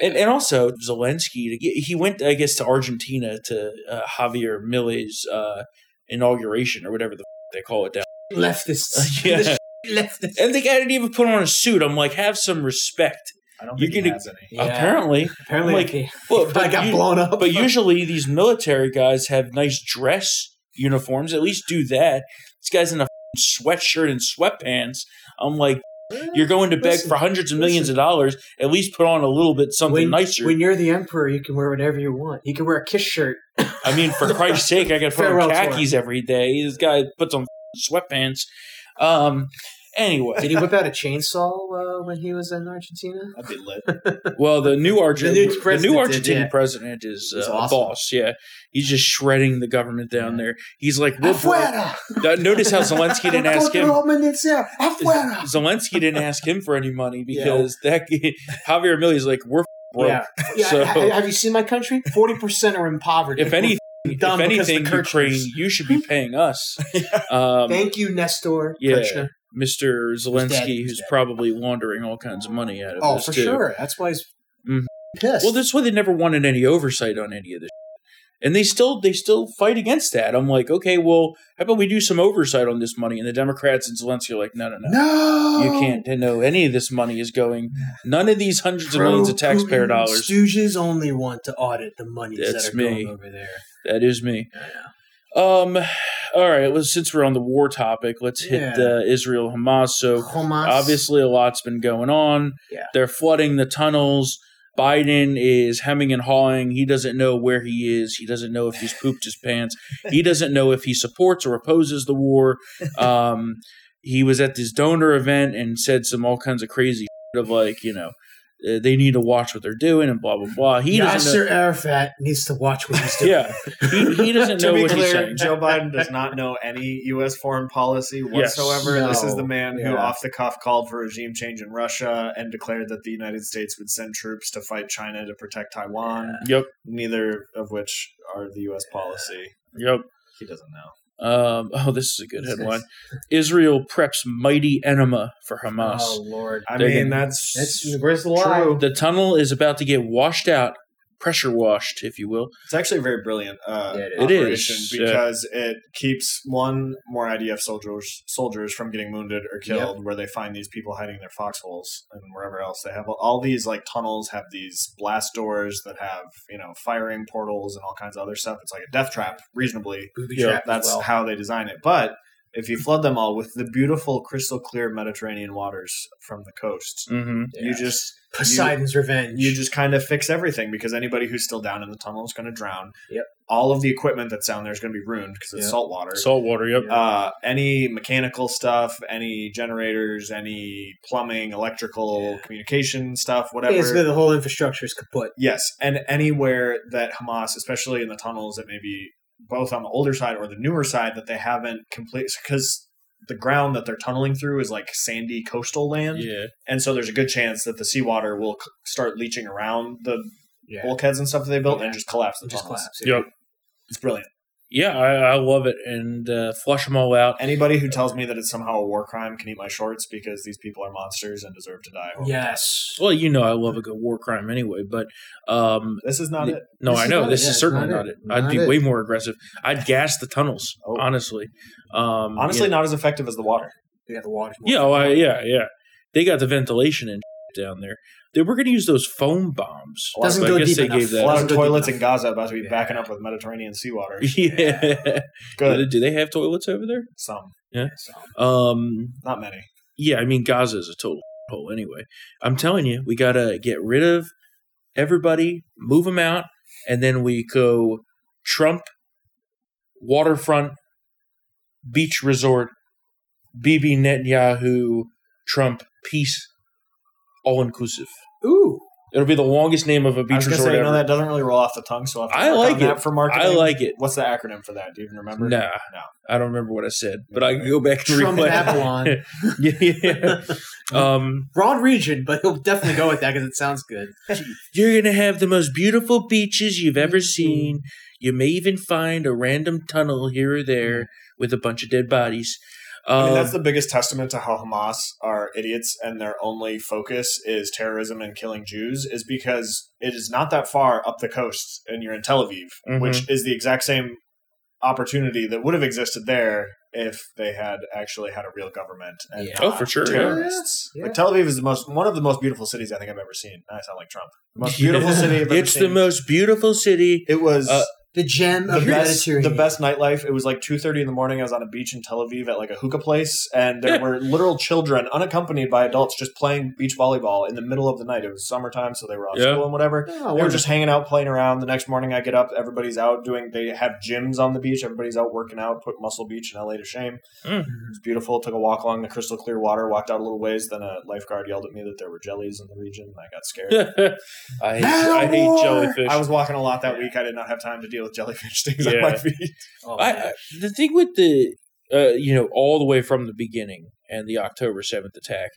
And, and also Zelensky, he went, I guess, to Argentina to uh, Javier Milei's uh, inauguration or whatever the f- they call it down. leftists. Yeah. Leftists. And the guy didn't even put on a suit. I'm like, have some respect. I don't You're think he gonna- has any. Yeah. Apparently, Apparently, like, like, well, I but got you- blown up. but usually these military guys have nice dress uniforms. At least do that. This guy's in a sweatshirt and sweatpants. I'm like, you're going to beg Listen, for hundreds of millions of dollars. At least put on a little bit something when, nicer. when you're the emperor, you can wear whatever you want. You can wear a kiss shirt. I mean, for Christ's sake, I got to put on khakis every day. This guy puts on sweatpants. Um. Anyway, Did he whip out a chainsaw uh, when he was in Argentina? That'd be lit. well, the new Argentine, The the new new, president did, Argentinian yeah. president is uh, a boss. Yeah, he's just shredding the government down there. He's like, we're broke. Afuera! Uh, Notice how Zelensky didn't ask him. Afuera! Zelensky didn't ask him for any money because that Javier like, we're broke. Yeah. yeah So- ha- have you seen my country? Forty percent are in poverty. If any, Done if anything. Ukraine, you should be paying us. Um, Thank you, Nestor Yeah. Kirchner. Mr. Zelensky, who's probably laundering all kinds of money out of Oh, this for too. sure. That's why he's Mhm. pissed. Well, that's why they never wanted any oversight on any of this, and they still they still fight against that. I'm like, okay, well, how about we do some oversight on this money? And the Democrats and Zelensky are like, no, no, no, no, you can't. No, any of this money is going. None of these hundreds of millions of taxpayer Pro-Putin dollars. Stooges only want to audit the That's that are me. going over there. That is me. Um. All right. Well, since we're on the war topic, let's hit Yeah. uh, Israel Hamas. So Hamas. obviously, a lot's been going on. Yeah. They're flooding the tunnels. Biden is hemming and hawing. He doesn't know where he is. He doesn't know if he's pooped his pants. He doesn't know if he supports or opposes the war. Um, he was at this donor event and said some all kinds of crazy of like, you know, uh, they need to watch what they're doing and blah blah blah. He doesn't know. Arafat needs to watch what he's doing. Yeah, he, he doesn't to know be what he's saying. Joe Biden does not know any U.S. foreign policy Yes. whatsoever. This is the man who, off the cuff, called for regime change in Russia and declared that the United States would send troops to fight China to protect Taiwan. Yep, Neither of which are the U.S. policy. yep. He doesn't know. Um, oh, this is a good What's headline. Israel preps mighty enema for Hamas. Oh Lord, I They're mean, gonna- that's that's where's the lie? true. The tunnel is about to get washed out pressure washed, if you will. It's actually a very brilliant uh, Yeah, it is. It is, operation yeah. because it keeps one more IDF soldiers soldiers from getting wounded or killed. Where they find these people hiding in their foxholes and wherever else they have all these like tunnels have these blast doors that have you know firing portals and all kinds of other stuff. It's like a death trap, reasonably. Booby Yeah, trap as That's well. how they design it. But if you flood them all with the beautiful crystal clear Mediterranean waters from the coast, Mm-hmm. you just Poseidon's revenge. you just kind of fix everything because anybody who's still down in the tunnel is going to drown. Yep. All of the equipment that's down there is going to be ruined because it's Yep. salt water. Salt water. Yep. uh, any mechanical stuff, any generators, any plumbing, electrical, Yeah. communication stuff, whatever. Basically, the whole infrastructure is kaput. Yes, and anywhere that Hamas, especially in the tunnels that maybe both on the older side or the newer side that they haven't complete because the ground that they're tunneling through is like sandy coastal land, yeah. and so there's a good chance that the seawater will c- start leaching around the Yeah. bulkheads and stuff that they built Yeah. and just collapse the just tunnels. collapse. Yep. It's brilliant. Yeah, I, I love it, and uh, flush them all out. Anybody who tells me that it's somehow a war crime can eat my shorts because these people are monsters and deserve to die. Yes. Well, you know I love a good war crime anyway, but um, This is not Th- it. No, This I know this it. Yeah, is certainly not not it. it. I'd Not be it. way more aggressive. I'd gas the tunnels, Oh. honestly. Um, Honestly, yeah. not as effective as the water. Yeah, the water. Yeah, oh, I, yeah, yeah. They got the ventilation and down there. They were going to use those foam bombs. Doesn't but go I guess deep they enough. gave A lot that. of Good toilets in Gaza about to be Yeah. backing up with Mediterranean seawater. Yeah. Good. Do they have toilets over there? Some, Um, not many. yeah, I mean Gaza is a total hole anyway. I'm telling you, we got to get rid of everybody, move them out, and then we go Trump waterfront beach resort Bibi Netanyahu Trump peace all inclusive. Ooh. It'll be the longest name of a I was beach gonna resort say, you ever. know, that doesn't really roll off the tongue, so I'll have to I work like on that it. for marketing. I like it. What's the acronym for that? Do you even remember? Nah, No. I don't remember what I said, but I can go back and Trump replay. Babylon. yeah. Um, Broad region, but he'll definitely go with that because it sounds good. You're gonna have the most beautiful beaches you've ever seen. You may even find a random tunnel here or there with a bunch of dead bodies. I mean, Um, that's the biggest testament to how Hamas are idiots and their only focus is terrorism and killing Jews, is because it is not that far up the coast and you're in Tel Aviv, Mhm. which is the exact same opportunity that would have existed there if they had actually had a real government. And Yeah. Oh, for sure, terrorists. Yeah. Like Tel Aviv is the most one of the most beautiful cities I think I've ever seen. I sound like Trump. The most beautiful city It's seen. the most beautiful city. It was Uh, The gem the of the best, Mediterranean. the best nightlife. It was like two thirty in the morning. I was on a beach in Tel Aviv at like a hookah place, and there were literal children, unaccompanied by adults, just playing beach volleyball in the middle of the night. It was summertime, so they were off Yeah. school and whatever. Oh, They were just hanging out, playing around. The next morning, I get up, everybody's out doing. They have gyms on the beach. Everybody's out working out. Put Muscle Beach in LA to shame. Mm. It was beautiful. Took a walk along the crystal clear water. Walked out a little ways. Then a lifeguard yelled at me that there were jellies in the region. and I got scared. I hate, I hate jellyfish. I was walking a lot that week. I did not have time to deal with jellyfish stings Yeah. on my feet. Oh, I, man. I, the thing with the, uh, you know, all the way from the beginning and the October 7th attack,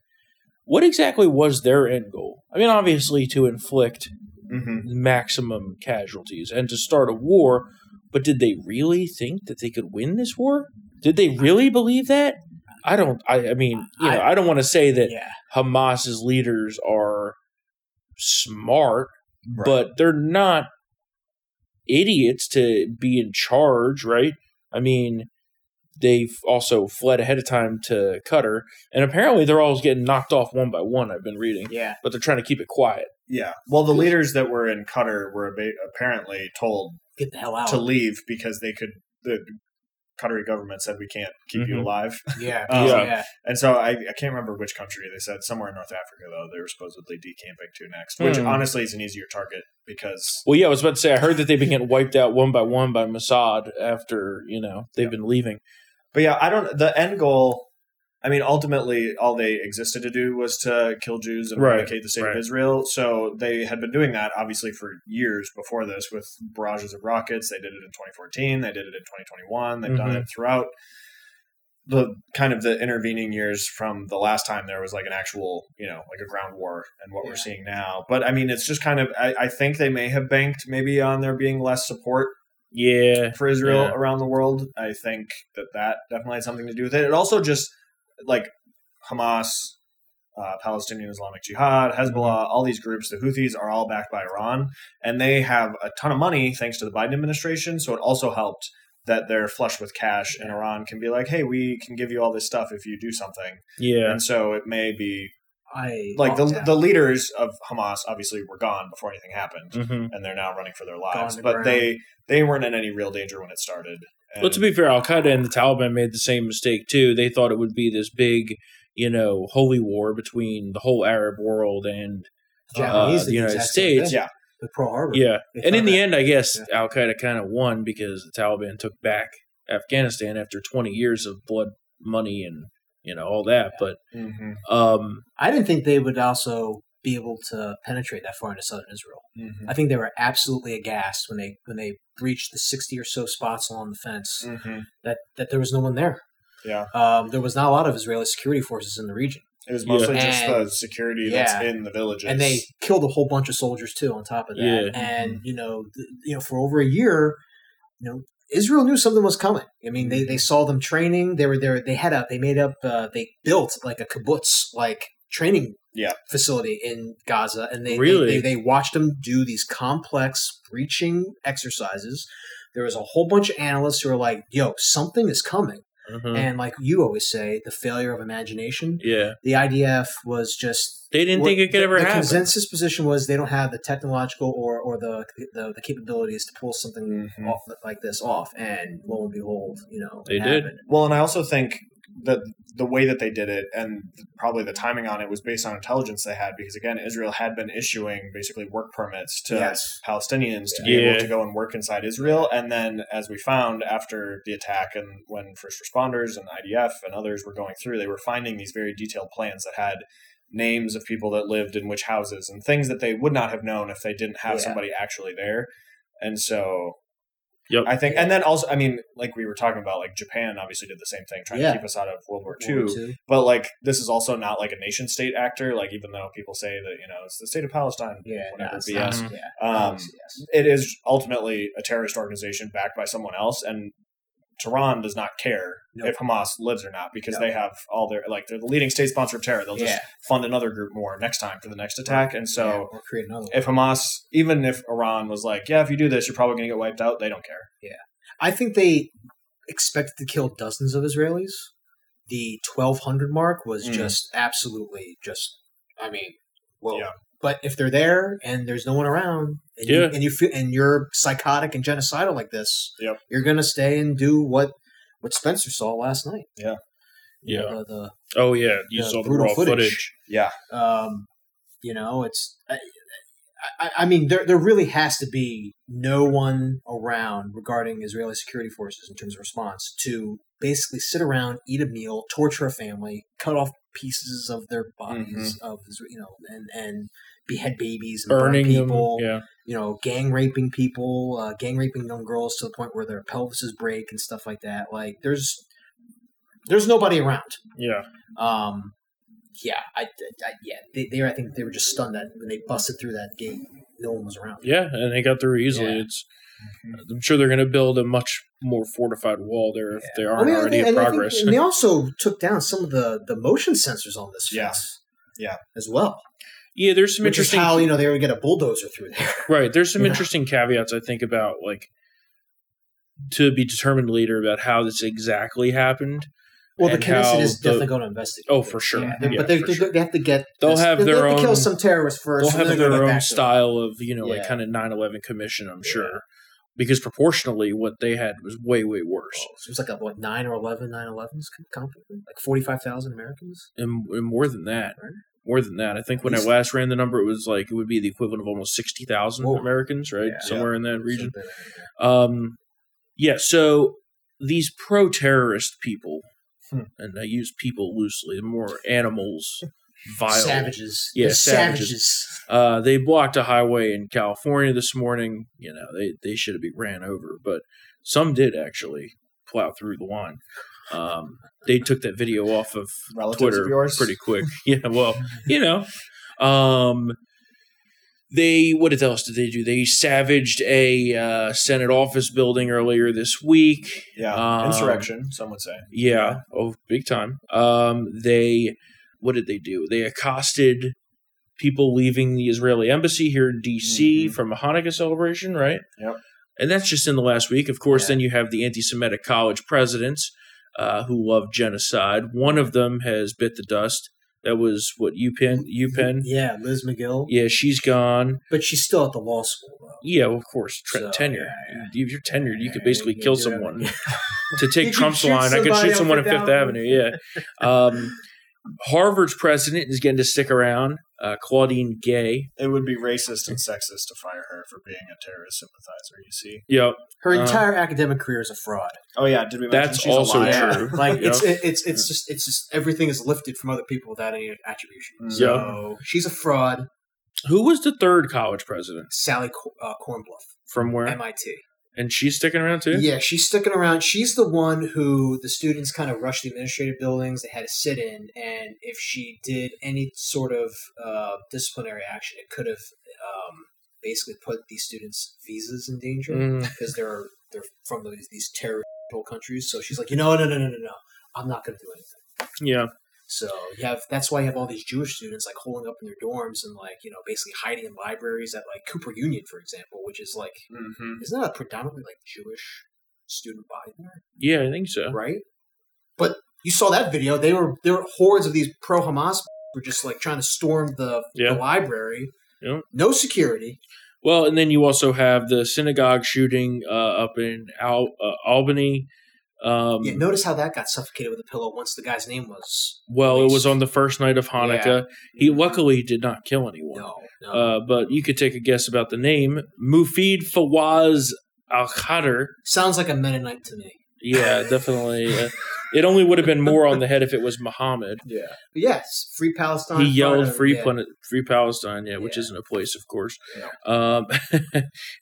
what exactly was their end goal? I mean, obviously to inflict Mm-hmm. maximum casualties and to start a war, but did they really think that they could win this war? Did they really believe that? I don't. I, I mean, you know, I, don't want to say that yeah. Hamas's leaders are smart, but they're not idiots to be in charge, right? I mean, they've also fled ahead of time to Qatar, and apparently they're all getting knocked off one by one. I've been reading, Yeah. but they're trying to keep it quiet. Yeah. Well, the leaders that were in Qatar were aba- apparently told Get the hell out. to leave because they could. The Qatari government said we can't keep you Mhm. alive, Yeah. Um, yeah. Yeah. and so I, I can't remember which country they said somewhere in North Africa though they were supposedly decamping to next, which Hmm. honestly is an easier target because Well, yeah, I was about to say I heard that they've been getting wiped out one by one by Mossad after you know they've been leaving. But yeah, I don't. The end goal. I mean, ultimately, all they existed to do was to kill Jews and Right, eradicate the state right. of Israel. So they had been doing that, obviously, for years before this with barrages of rockets. They did it in 2014. They did it in 2021. They've done Mhm. it throughout the kind of the intervening years from the last time there was like an actual, you know, like a ground war and what Yeah. we're seeing now. But I mean, it's just kind of. I, I think they may have banked maybe on there being less support Yeah, for Israel Yeah. around the world. I think that that definitely had something to do with it. It also just like Hamas uh, Palestinian Islamic Jihad, Hezbollah, all these groups, the Houthis are all backed by Iran, and they have a ton of money thanks to the Biden administration. So it also helped that they're flush with cash, and Iran can be like, "Hey, we can give you all this stuff if you do something." Yeah. And so it may be I like the yeah. the leaders of Hamas obviously were gone before anything happened, hmm and they're now running for their lives. But ground. they they weren't in any real danger when it started. And, Well, to be fair, Al Qaeda and the Taliban made the same mistake too. They thought it would be this big, you know, holy war between the whole Arab world and Japanese uh, the United States. thing yeah, with Pearl Harbor. yeah. They And in thought the that- end, I guess Yeah. Al Qaeda kind of won because the Taliban took back Afghanistan after 20 years of blood money and you know all that. But hmm um, I didn't think they would also be able to penetrate that far into southern Israel. hmm I think they were absolutely aghast when they when they breached the sixty or so spots along the fence hmm that that there was no one there. yeah. Um, there was not a lot of Israeli security forces in the region, It was mostly Yeah. just And- the security that's yeah. in the villages, and they killed a whole bunch of soldiers too. On top of that, Yeah. and you know, th- you know, for over a year, you know, Israel knew something was coming. I mean, they, they saw them training. They were there. They had a. They made up. Uh, they built like a kibbutz like training Yeah. facility in Gaza, and they Really? they, they, they watched them do these complex breaching exercises. There was a whole bunch of analysts who were like, "Yo, something is coming," mhm. and like you always say, the failure of imagination. yeah, The IDF was just they didn't think it could the, ever the happen. consensus position was they don't have the technological or, or the, the the capabilities to pull something Mhm. off like this off, and lo and behold, you know, They it did. happened. Well, and I also think that the way that they did it and probably the timing on it was based on intelligence they had because again Israel had been issuing basically work permits to Yes. Palestinians to be able to go and work inside Israel and then as we found after the attack and when first responders and IDF and others were going through they were finding these very detailed plans that had names of people that lived in which houses and things that they would not have known if they didn't have Yeah. somebody actually there and so Yep. I think, and then also, I mean, like we were talking about, like Japan obviously did the same thing, trying Yeah. to keep us out of World War II. World War II. But like, this is also not like a nation state actor. Like, even though people say that you know it's the state of Palestine, Yeah, whatever no, BS, not- yeah, Um, obviously, yes. it is ultimately a terrorist organization backed by someone else, and Tehran does not care No. if Hamas lives or not because No. they have all their like they're the leading state sponsor of terror. They'll just Yeah. fund another group more next time for the next attack, and so. Yeah, or create another. one. If Hamas, even if Iran was like, yeah, if you do this, you're probably going to get wiped out, they don't care. Yeah, I think they expected to kill dozens of Israelis. The twelve hundred mark was Mm. just absolutely just. I mean, well, Yeah. But if they're there and there's no one around, and Yeah. you, and you feel and you're psychotic and genocidal like this, Yep. you're gonna stay and do what what Spencer saw last night. Yeah. the, the Oh yeah, you the saw the brutal raw footage. footage. Yeah. um, you know, it's. I, I, I mean, there there really has to be no one around regarding Israeli security forces in terms of response to basically sit around, eat a meal, torture a family, cut off pieces of their bodies of you know, and and behead babies, and burn Burning them. people, Yeah. you know, gang raping people, uh, gang raping young girls to the point where their pelvises break and stuff like that. Like, there's there's nobody around. Yeah. Um, yeah, I, I yeah, they, they, I think they were just stunned that when they busted through that gate, no one was around. Yeah, and they got through easily. Yeah. It's I'm sure they're going to build a much more fortified wall there if they aren't I mean, already think- in I think- progress. and they also took down some of the the motion sensors on this Yeah. Yeah. as well. Yeah, there's some Which interesting how you know they would get a bulldozer through there. right. There's some Yeah. interesting caveats I think about like to be determined later about how this exactly happened. Well, the Knesset is the- definitely going to investigate. Oh, for sure. Yeah, Yeah, but they, they, sure. they have to get. They'll have they, their they have to kill some terrorists 1st They'll have their own style of you know like kind of 9/11 commission. I'm sure because proportionally what they had was way way worse. Oh, it was like a, what nine or 11 9/11s, like forty five thousand Americans. and, and more than that. Right. More than that, I think when I last ran the number, it was like it would be the equivalent of almost sixty thousand. Americans, right, Yeah. somewhere in that region. Um, yeah. So these pro-terrorist people, Hmm. and I use people loosely, more animals, vile Savages. Yeah, They're savages. savages. Uh, they blocked a highway in California this morning. You know, they they should have been ran over, but some did actually plow through the line. Um, they took that video off of Relatives Twitter of yours? pretty quick. yeah, well, you know, um, they what else did they do? They savaged a uh, Senate office building earlier this week. Yeah. Um, Insurrection, some would say. Yeah, oh, big time. Um, they what did they do? They accosted people leaving the Israeli embassy here in D.C. Mhm. from a Hanukkah celebration, right? Yep. And that's just in the last week. Of course, Yeah. then you have the anti-Semitic college presidents uh, who love genocide. One of them has bit the dust. That was what UPenn. UPenn. Yeah, Liz Magill. Yeah, she's gone. But she's still at the law school, though. Yeah, well, of course, tre- So, tenure. yeah, If you're tenured, you could basically you kill someone. to take Trump's line, I could shoot someone on Fifth Fifth Avenue. Yeah. Um, Harvard's president is getting to stick around. Uh, Claudine Gay. It would be racist and sexist to fire her for being a terrorist sympathizer. You see? Yep. Her Uh, entire academic career is a fraud. Oh yeah, did we? Mention That's she's a also liar? true. Like Yeah. it's it's it's just it's just everything is lifted from other people without any attribution. Mm. So she's a fraud. Who was the third college president? Sally uh, Kornbluth, From where? MIT. And she's sticking around too. Yeah, she's sticking around. She's the one who the students kind of rushed the administrative buildings. They had to sit in, and if she did any sort of uh, disciplinary action, it could have um, basically put these students' visas in danger Mm. because they're they're from these these terrorist countries. So she's like, you know, no, no, no, no, no, I'm not going to do anything. Yeah. So you have that's why you have all these Jewish students like holding up in their dorms and like you know basically hiding in libraries at like Cooper Union, for example, which is like Mm-hmm. isn't that a predominantly like Jewish student body there? Yeah, I think so. right? But you saw that video. They were there were hordes of these pro Hamas were just like trying to storm the, Yeah. the library. Yeah. No security. Well, and then you also have the synagogue shooting uh, up in Al- uh, Albany. Um, Yeah, notice how that got suffocated with a pillow once the guy's name was. well, it was on the first night of Hanukkah. He luckily did not kill anyone. No, no. Uh, but you could take a guess about the name Mufid Fawaz Al Khader. Sounds like a Mennonite to me. Yeah, definitely. Uh, it only would have been more on the head if it was Muhammad. Yeah. Yes, free Palestine. He yelled "Free yeah. Planet, Free Palestine," yeah, which Yeah. isn't a place, of course. Yeah. Um,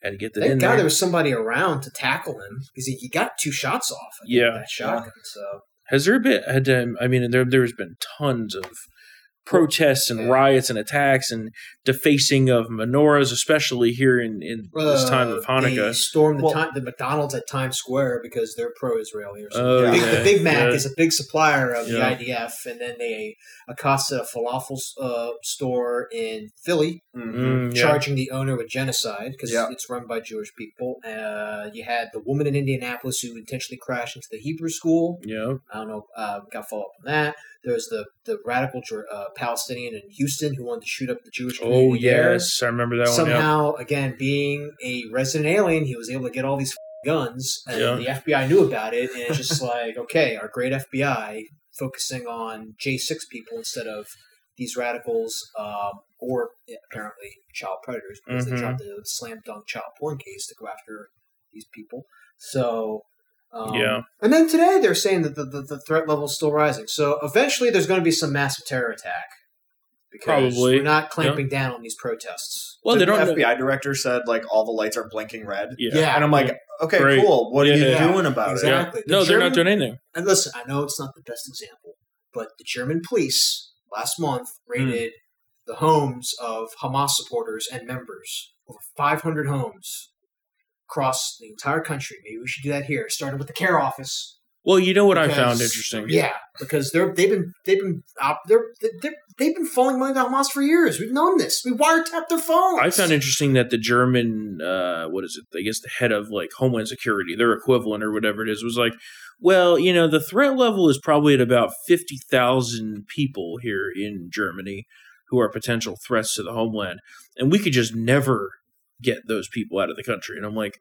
had to get that in Thank God there. there was somebody around to tackle him because he, he got two shots off. Yeah. that shotgun. So Has there been? Had, um, I mean, there there's been tons of protests and Yeah. riots and attacks and defacing of menorahs, especially here in, in this time of Uh, They Hanukkah. stormed the, Well- time, the McDonald's at Times Square because they're pro-Israeli or something. Oh, the, big, yeah, the Big Mac yeah. is a big supplier of Yeah. the IDF, and then they accosted a falafel uh, store in Philly, Mm-hmm. Mm, yeah. charging the owner with genocide because Yeah. it's run by Jewish people. Uh, you had the woman in Indianapolis who intentionally crashed into the Hebrew school. Yeah. I don't know. Uh, got follow up on that. There's the the radical uh, Palestinian in Houston who wanted to shoot up the Jewish community. Oh there yes, I remember that one. Yeah. somehow again being a resident alien he was able to get all these guns and Yeah. the fbi knew about it and it's just like okay our great fbi focusing on j6 people instead of these radicals um, or apparently child predators because Mhm. they dropped the slam dunk child porn case to go after these people so um, Yeah. and then today they're saying that the, the, the threat level is still rising so eventually there's going to be some massive terror attack because Probably. we're not clamping down on these protests Well, they the don't. FBI director said like all the lights are blinking red. Yeah. And I'm like, okay, Great. cool. What are you Yeah. doing about Exactly. Yeah. Exactly. The No, they're not doing anything. And listen, I know it's not the best example, but the German police last month raided the homes of Hamas supporters and members. Over 500 homes across the entire country. Maybe we should do that here. Starting with the care office. Well, you know what I found interesting. Yeah, because they're they've been they've been they're, they're they've been falling money to Hamas for years. We've known this. We wiretapped their phones. I found interesting that the German, uh, what is it? I guess the head of like Homeland Security, their equivalent or whatever it is, was like, well, you know, the threat level is probably at about 50,000 people here in Germany who are potential threats to the homeland. And we could just never get those people out of the country. And I'm like,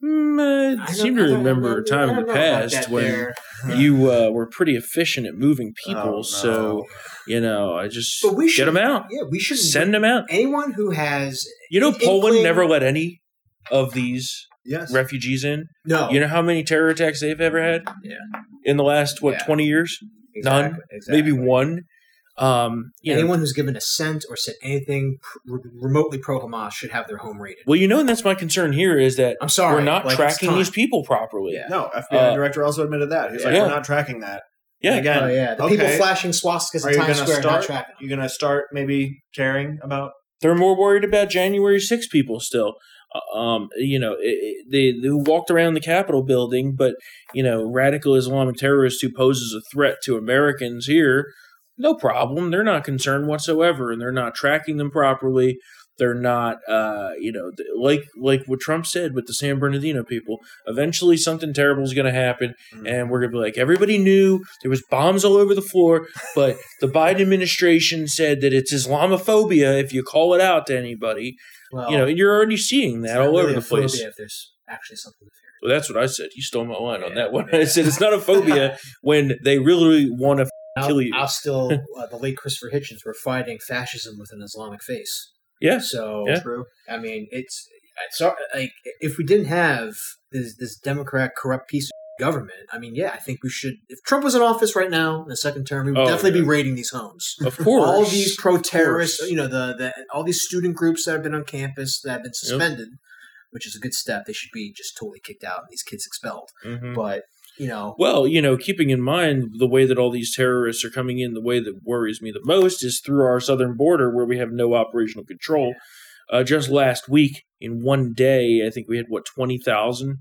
hmm, I I seem to remember a time in the past when there. you uh, were pretty efficient at moving people. Oh, no. So, you know, I just But we get them out. Yeah, we should Send them out. Anyone who has You know, Poland inkling- never let any of these Yes. refugees in. no, You know how many terror attacks they've ever had? Yeah. In the last what Yeah. twenty years? exactly, None. exactly. Maybe one. Um, you know, Anyone who's given a cent or said anything pr- remotely pro Hamas should have their home raided. well, you know, and that's my concern here is that I'm sorry, we're not like, tracking these people properly. Yeah. No, FBI Uh, director also admitted that. He's like, we're not tracking that. Yeah. And again, Oh yeah, the okay, people flashing swastikas Are in you Times gonna Square not start? tracking. You're gonna start maybe caring about They're more worried about January 6 people still. Uh, Um, you know, it, it- they, they walked around the Capitol building, but you know, radical Islamic terrorists who poses a threat to Americans here no problem. They're not concerned whatsoever, and they're not tracking them properly. They're not, uh, you know, like like what Trump said with the San Bernardino people. Eventually, something terrible is going to happen, mm-hmm. and we're going to be like, everybody knew there was bombs all over the floor, but the Biden administration said that it's Islamophobia if you call it out to anybody. Well, you know, and you're already seeing that all really over the place. If there's actually something well, that's what I said. You stole my line yeah, on that one. I said it's not a phobia when they really want to kill you. I'll still, uh, the late Christopher Hitchens were fighting fascism with an Islamic face. Yeah. So yeah. true. I mean, it's so like if we didn't have this this Democrat corrupt piece of government, I mean, yeah, I think we should. If Trump was in office right now in the second term, he would oh, definitely yeah. be raiding these homes. Of course, all these pro terrorists, you know, the, the all these student groups that have been on campus that have been suspended. Yep. Which is a good step. They should be just totally kicked out and these kids expelled. Mm-hmm. But you know. Well, you know, keeping in mind the way that all these terrorists are coming in, the way that worries me the most is through our southern border where we have no operational control. Uh, just last week, in one day, I think we had what twenty thousand.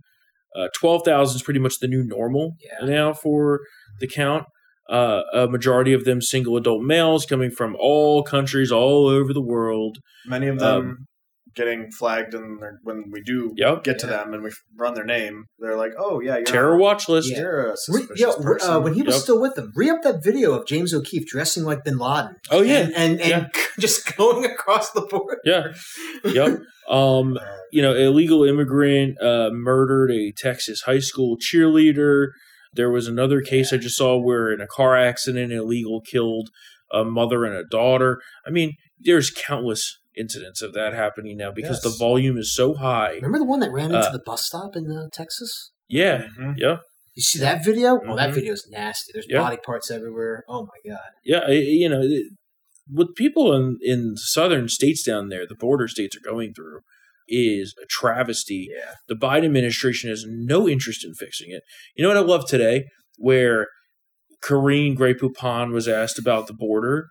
Uh, Twelve thousand is pretty much the new normal yeah. now for the count. Uh, a majority of them single adult males coming from all countries all over the world. Many of them um, getting flagged and when we do yep. get to yeah. them and we run their name, they're like, "Oh yeah, you're terror watch list. Yeah. You're a suspicious Re- yeah, person." Uh, when he was yep. still with them, re up that video of James O'Keefe dressing like Bin Laden. Oh yeah, and and, and yeah. just going across the border. Yeah, yep. Um, you know, illegal immigrant uh, murdered a Texas high school cheerleader. There was another case I just saw where in a car accident, illegal killed a mother and a daughter. I mean, there's countless incidents of that happening now because yes. the volume is so high. Remember the one that ran into uh, the bus stop in uh, Texas? Yeah, mm-hmm. yeah. You see that video? Mm-hmm. Oh, that video is nasty. There's yeah. body parts everywhere. Oh my god. Yeah, you know, what people in in southern states down there, the border states are going through is a travesty. Yeah. The Biden administration has no interest in fixing it. You know what I love today? Where Karine Grey Poupon was asked about the border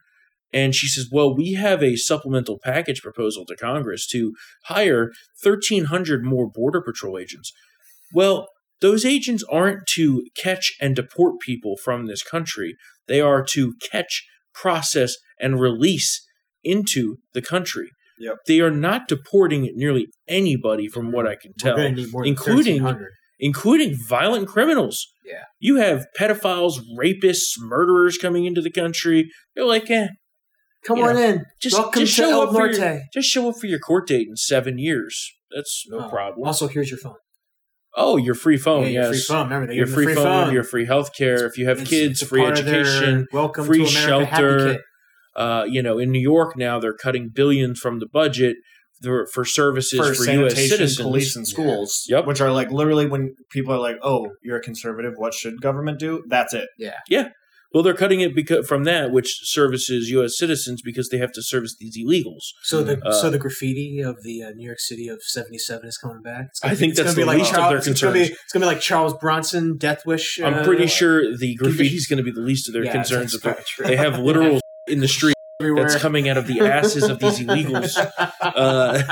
and she says, Well, we have a supplemental package proposal to Congress to hire 1,300 more Border Patrol agents. Well, those agents aren't to catch and deport people from this country, they are to catch, process, and release into the country. Yep. They are not deporting nearly anybody, from what I can tell, including including violent criminals. Yeah, you have pedophiles, rapists, murderers coming into the country. They're like, eh, Come on know, in. Just, Welcome just show up Norte. Your, just show up for your court date in seven years. That's no oh, problem. Also, here's your phone. Oh, your free phone. Yeah, yes, free phone. Remember, your free, free phone, phone, your free health care. If you have it's, kids, it's free education, welcome free shelter. Uh, you know, in New York now, they're cutting billions from the budget for, for services for, for U.S. citizens, police, and schools. Yeah. Yep. Which are like literally when people are like, "Oh, you're a conservative. What should government do?" That's it. Yeah. Yeah. Well, they're cutting it because from that, which services U.S. citizens because they have to service these illegals. So the uh, so the graffiti of the uh, New York City of '77 is coming back. I think that's the like least Charles, of their concerns. It's going, to be like Charles Bronson Death Wish. Uh, I'm pretty sure the graffiti is going to be the least of their yeah, concerns. They have literal in the street Everywhere. that's coming out of the asses of these illegals. Uh,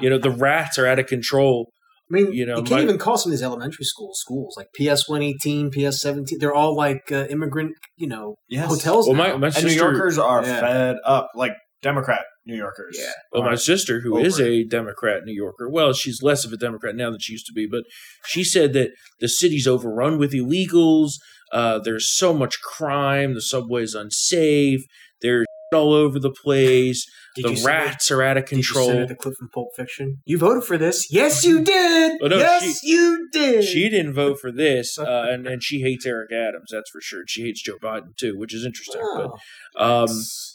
you know, the rats are out of control. I mean, you know, you can't my, even call some of these elementary school schools like PS one eighteen, PS seventeen. They're all like uh, immigrant, you know, yes. hotels. Well, my, my sister, and New Yorkers are yeah. fed up, like Democrat New Yorkers. Yeah. Well, my sister, who is a Democrat New Yorker, well, she's less of a Democrat now than she used to be, but she said that the city's overrun with illegals. Uh, there's so much crime. The subway's unsafe. There's all over the place. Did the rats are out of control. Did you the clip from Pulp Fiction. You voted for this. Yes, you did. no, yes, she, you did. She didn't vote for this, uh, and and she hates Eric Adams. That's for sure. She hates Joe Biden too, which is interesting. Oh, but um,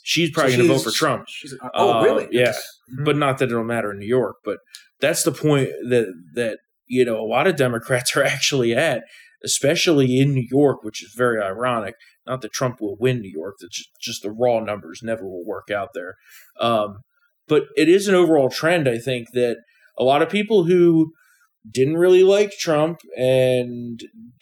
she's probably so going to vote for Trump. Uh, oh, really? Uh, yeah, mm-hmm. but not that it'll matter in New York. But that's the point that that you know a lot of Democrats are actually at, especially in New York, which is very ironic not that Trump will win New York, that just, just the raw numbers never will work out there. Um, but it is an overall trend, I think, that a lot of people who didn't really like Trump and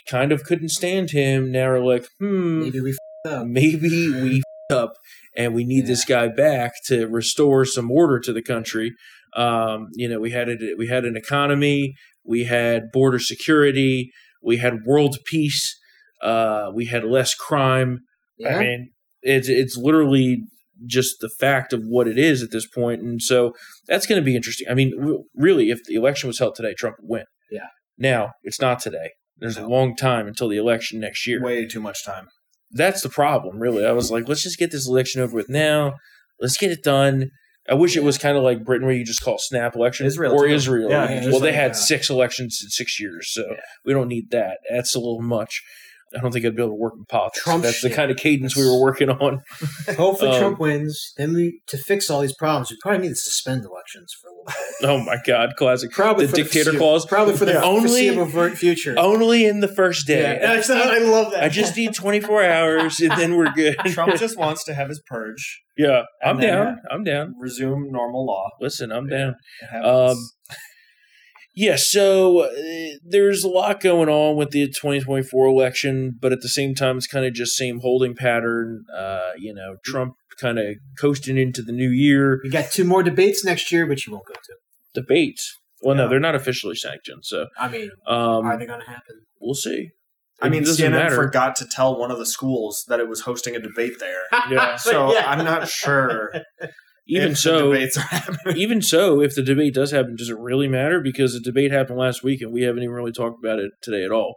kind of couldn't stand him now are like, hmm, maybe we up. Maybe we up and we need yeah. this guy back to restore some order to the country. Um, you know, we had a, we had an economy, we had border security, we had world peace uh, we had less crime. Yeah. I mean, It's it's literally just the fact of what it is at this point, and so that's going to be interesting. I mean, really, if the election was held today, Trump would win. Yeah. Now it's not today. There's No. a long time until the election next year. Way too much time. That's the problem, really. I was like, let's just get this election over with now. Let's get it done. I wish it was kind of like Britain, where you just call snap election Israel, or too. Israel. Yeah, Yeah, well, they like had that. six elections in six years, so Yeah. we don't need that. That's a little much. I don't think I'd be able to work in politics. Trump That's the kind of cadence we were working on. Hopefully Um, Trump wins. Then we to fix all these problems, we probably need to suspend elections for a little bit. Oh my God, classic. Probably the for dictator foreseeable- clause. Probably for the Yeah. Only- foreseeable future. Only in the first day. yeah, that's not- I love that. I just need 24 hours and then we're good. Trump just wants to have his purge, yeah, I'm down. I'm down. resume normal law. Listen, I'm down. Um, Yeah, so uh, there's a lot going on with the 2024 election, but at the same time, it's kind of just same holding pattern. Uh, you know, Trump kind of coasting into the new year. you got two more debates next year, but you won't go to. Debates. Well, no, Yeah. they're not officially sanctioned, so I mean, um, are they going to happen? we'll see. I mean, it doesn't CNN matter. forgot to tell one of the schools that it was hosting a debate there. Yeah. So Yeah. I'm not sure. Even if so, debates are happening. even so, if the debate does happen, does it really matter? Because the debate happened last week, and we haven't even really talked about it today at all,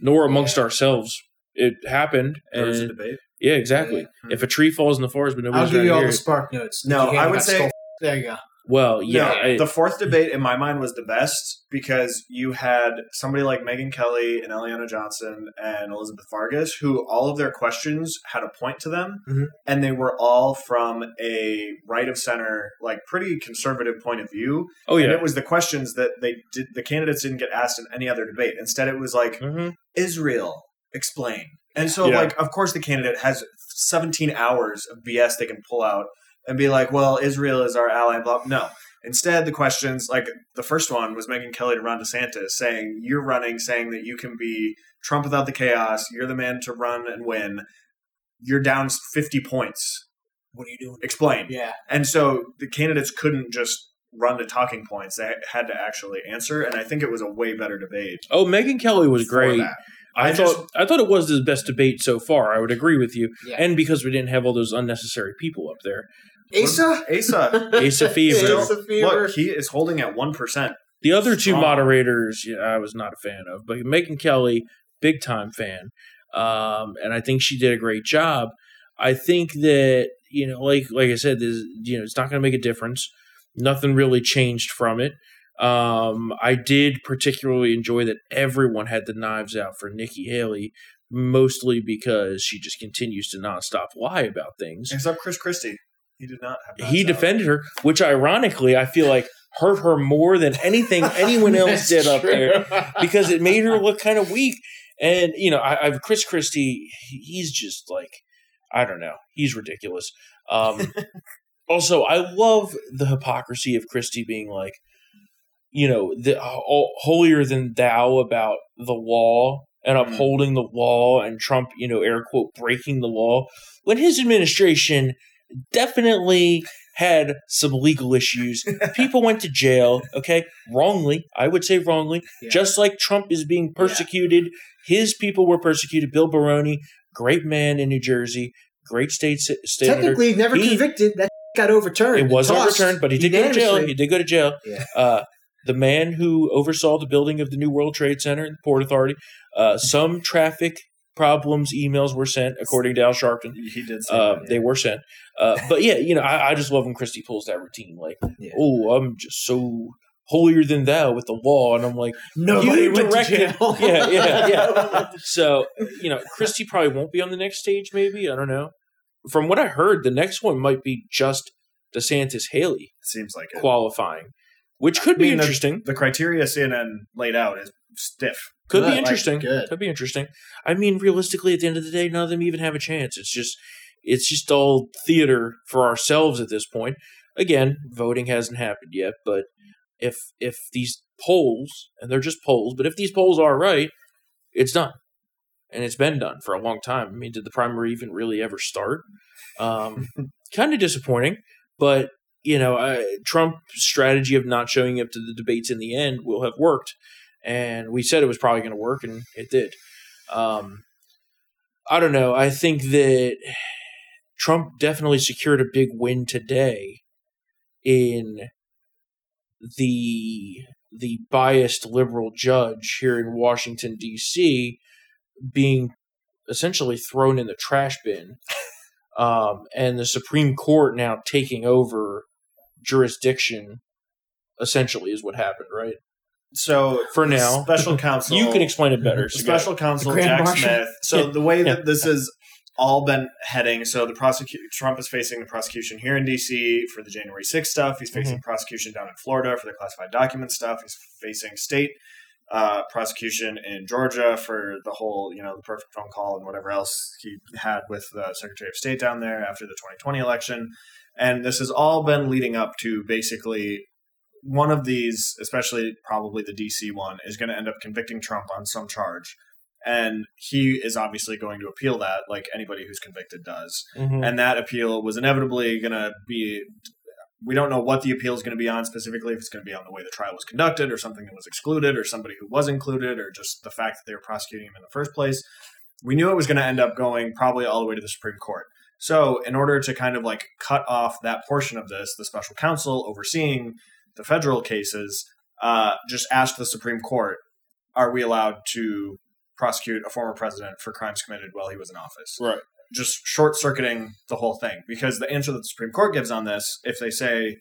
nor amongst ourselves. It happened, There was a and debate. yeah, exactly. Yeah. Hmm. If a tree falls in the forest, but nobody's I'll give you all hear the spark notes. No, I would say- skull- there you go. Well, yeah, no, I- the fourth debate in my mind was the best because you had somebody like Megyn Kelly and Eliana Johnson and Elizabeth Vargas, who all of their questions had a point to them, Mhm. and they were all from a right of center, like pretty conservative point of view. oh yeah. And it was the questions that they did. The candidates didn't get asked in any other debate. Instead, it was like hmm Israel explain. And so, Yeah. like, of course, the candidate has 17 hours of BS they can pull out and be like, well, Israel is our ally. Blah. No. Instead, the questions, like the first one was Megyn Kelly to Ron DeSantis saying, You're running, saying that you can be Trump without the chaos. You're the man to run and win. You're down 50 points. What are you doing? Explain. Yeah. And so the candidates couldn't just run to talking points. They had to actually answer. And I think it was a way better debate. Oh, Megyn Kelly was great. that. I, I thought I thought it was the best debate so far. I would agree with you, Yeah. and because we didn't have all those unnecessary people up there. Asa? Asa. Asa Fever. Still, Asa Fever. look, he is holding at 1%. The other two Strong. moderators, yeah, I was not a fan of, but Megyn Kelly, big time fan, um, and I think she did a great job. I think that you know, like like I said, this, you know, it's not going to make a difference. Nothing really changed from it. Um, I did particularly enjoy that everyone had the knives out for Nikki Haley, mostly because she just continues to nonstop lie about things. Except Chris Christie. He did not have He out. defended her, which ironically I feel like hurt her more than anything anyone else did up there because it made her look kind of weak. And you know, I, I've Chris Christie. He's just like I don't know. He's ridiculous. Um, also, I love the hypocrisy of Christie being like, you know, the all, holier than thou about the law and Mhm. upholding the law, and Trump, you know, air quote breaking the law when his administration definitely had some legal issues. People went to jail, okay, wrongly. I would say wrongly. Yeah. Just like Trump is being persecuted, his people were persecuted. Bill Baroni, great man in New Jersey, great state senator. Technically, never He- convicted. That got overturned. It was Tossed overturned, but he did go to jail. He did go to jail. Yeah. Uh, the man who oversaw the building of the new World Trade Center and Port Authority, uh, some traffic problems, emails were sent, according to Al Sharpton. He did say Uh, that, They were sent. Uh, but yeah, you know, I, I just love when Christie pulls that routine. Like, Yeah. oh, I'm just so holier than thou with the law. And I'm like, Nobody You directed- yeah, yeah, yeah. so, you know, Christie probably won't be on the next stage, maybe. I don't know. From what I heard, the next one might be just DeSantis Haley Seems like it. qualifying, which could I be mean, the- interesting. The criteria CNN laid out is stiff. Could Good, be interesting. good. Could be interesting. I mean, realistically, at the end of the day, none of them even have a chance. It's just, it's just all theater for ourselves at this point. Again, voting hasn't happened yet, but if if these polls, and they're just polls, but if these polls are right, it's done, and it's been done for a long time. I mean, did the primary even really ever start? Um, kind of disappointing, but you know, I, Trump's strategy of not showing up to the debates in the end will have worked and we said it was probably going to work, and it did. Um, I don't know. I think that Trump definitely secured a big win today in the the biased liberal judge here in Washington D.C. being essentially thrown in the trash bin, um, and the Supreme Court now taking over jurisdiction. Essentially, is what happened, right? So For now. special counsel. You can explain it better. so go ahead. special counsel Jack Marshal? Smith. So Yeah. the way that Yeah. this has all been heading, so the prosecute Trump is facing the prosecution here in D.C. for the January 6th stuff. He's facing Mm-hmm. prosecution down in Florida for the classified document stuff. He's facing state uh, prosecution in Georgia for the whole, you know, the perfect phone call and whatever else he had with the Secretary of State down there after the 2020 election. And this has all been leading up to basically one of these, especially probably the DC one, is going to end up convicting Trump on some charge. And he is obviously going to appeal that, like anybody who's convicted does. Mhm. And that appeal was inevitably going to be. We don't know what the appeal is going to be on specifically, if it's going to be on the way the trial was conducted, or something that was excluded, or somebody who was included, or just the fact that they were prosecuting him in the first place. We knew it was going to end up going probably all the way to the Supreme Court. So, in order to kind of like cut off that portion of this, the special counsel overseeing the federal cases uh, just asked the Supreme Court, are we allowed to prosecute a former president for crimes committed while he was in office? Right. Just short circuiting the whole thing. Because the answer that the Supreme Court gives on this, if they say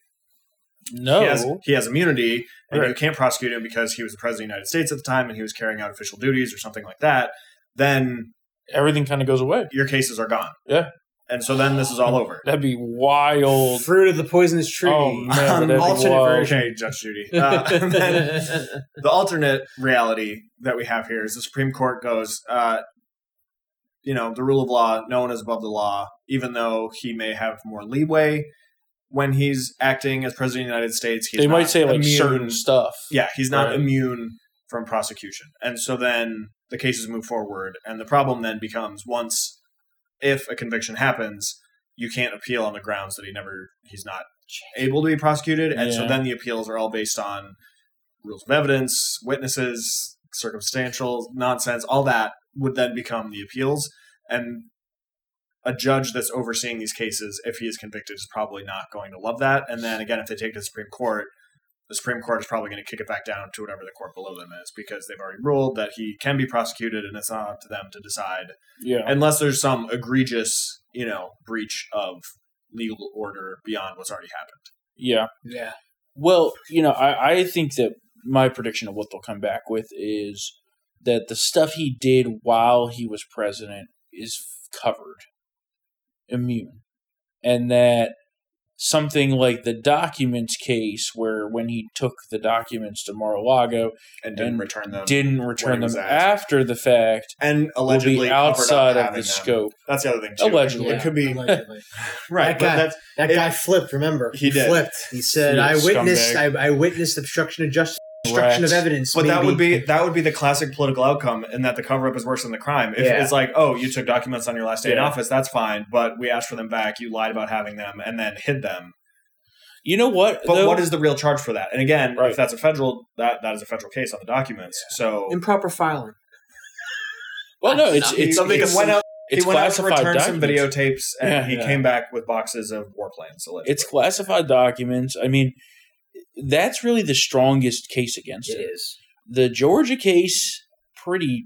No. he, has, he has immunity and you can't prosecute him because he was the president of the United States at the time and he was carrying out official duties or something like that, then Everything kind of goes away. your cases are gone. Yeah. And so then this is all over. That'd be wild. Fruit of the poisonous tree. Oh, man, that'd be alternate version. Okay, Judge Judy. Uh, the alternate reality that we have here is the Supreme Court goes, uh, you know, the rule of law, no one is above the law, even though he may have more leeway when he's acting as president of the United States. He's they might not say like certain stuff. Yeah, he's not Right. immune from prosecution. And so then the cases move forward. And the problem then becomes once, if a conviction happens, you can't appeal on the grounds that he never, he's not able to be prosecuted. And so then the appeals are all based on rules of evidence, witnesses, circumstantial nonsense, all that would then become the appeals. And a judge that's overseeing these cases, if he is convicted, is probably not going to love that. And then again, if they take it to the Supreme Court, the Supreme Court is probably going to kick it back down to whatever the court below them is because they've already ruled that he can be prosecuted and it's not up to them to decide Yeah. unless there's some egregious, you know, breach of legal order beyond what's already happened. Yeah. Yeah. Well, you know, I, I think that my prediction of what they'll come back with is that the stuff he did while he was president is covered, immune, and that something like the documents case, where when he took the documents to Mar-a-Lago, And didn't And return them. didn't return them asked. after the fact, and will allegedly be outside of the them. scope. That's the other thing too. Allegedly. it could be Allegedly. right, That but guy- that's That It- guy flipped. Remember, He did. flipped. He said, Yeah, "I witnessed. I. I witnessed obstruction of justice, obstruction of evidence." But that would be that would be the classic political outcome, in that the cover up is worse than the crime. If Yeah. it's like, oh, you took documents on your last day in office, that's fine, but we asked for them back. You lied about having them and then hid them. You know what? But though? what is the real charge for that? And again, Right. if that's a federal, that that is a federal case on the documents. So improper filing. Well, no, it's it's, something it's, went out. it's he went out to classified return some videotapes, and Yeah, he yeah. came back with boxes of warplanes. Allegedly. It's classified documents. I mean, that's really the strongest case against it. It is. The Georgia case, pretty.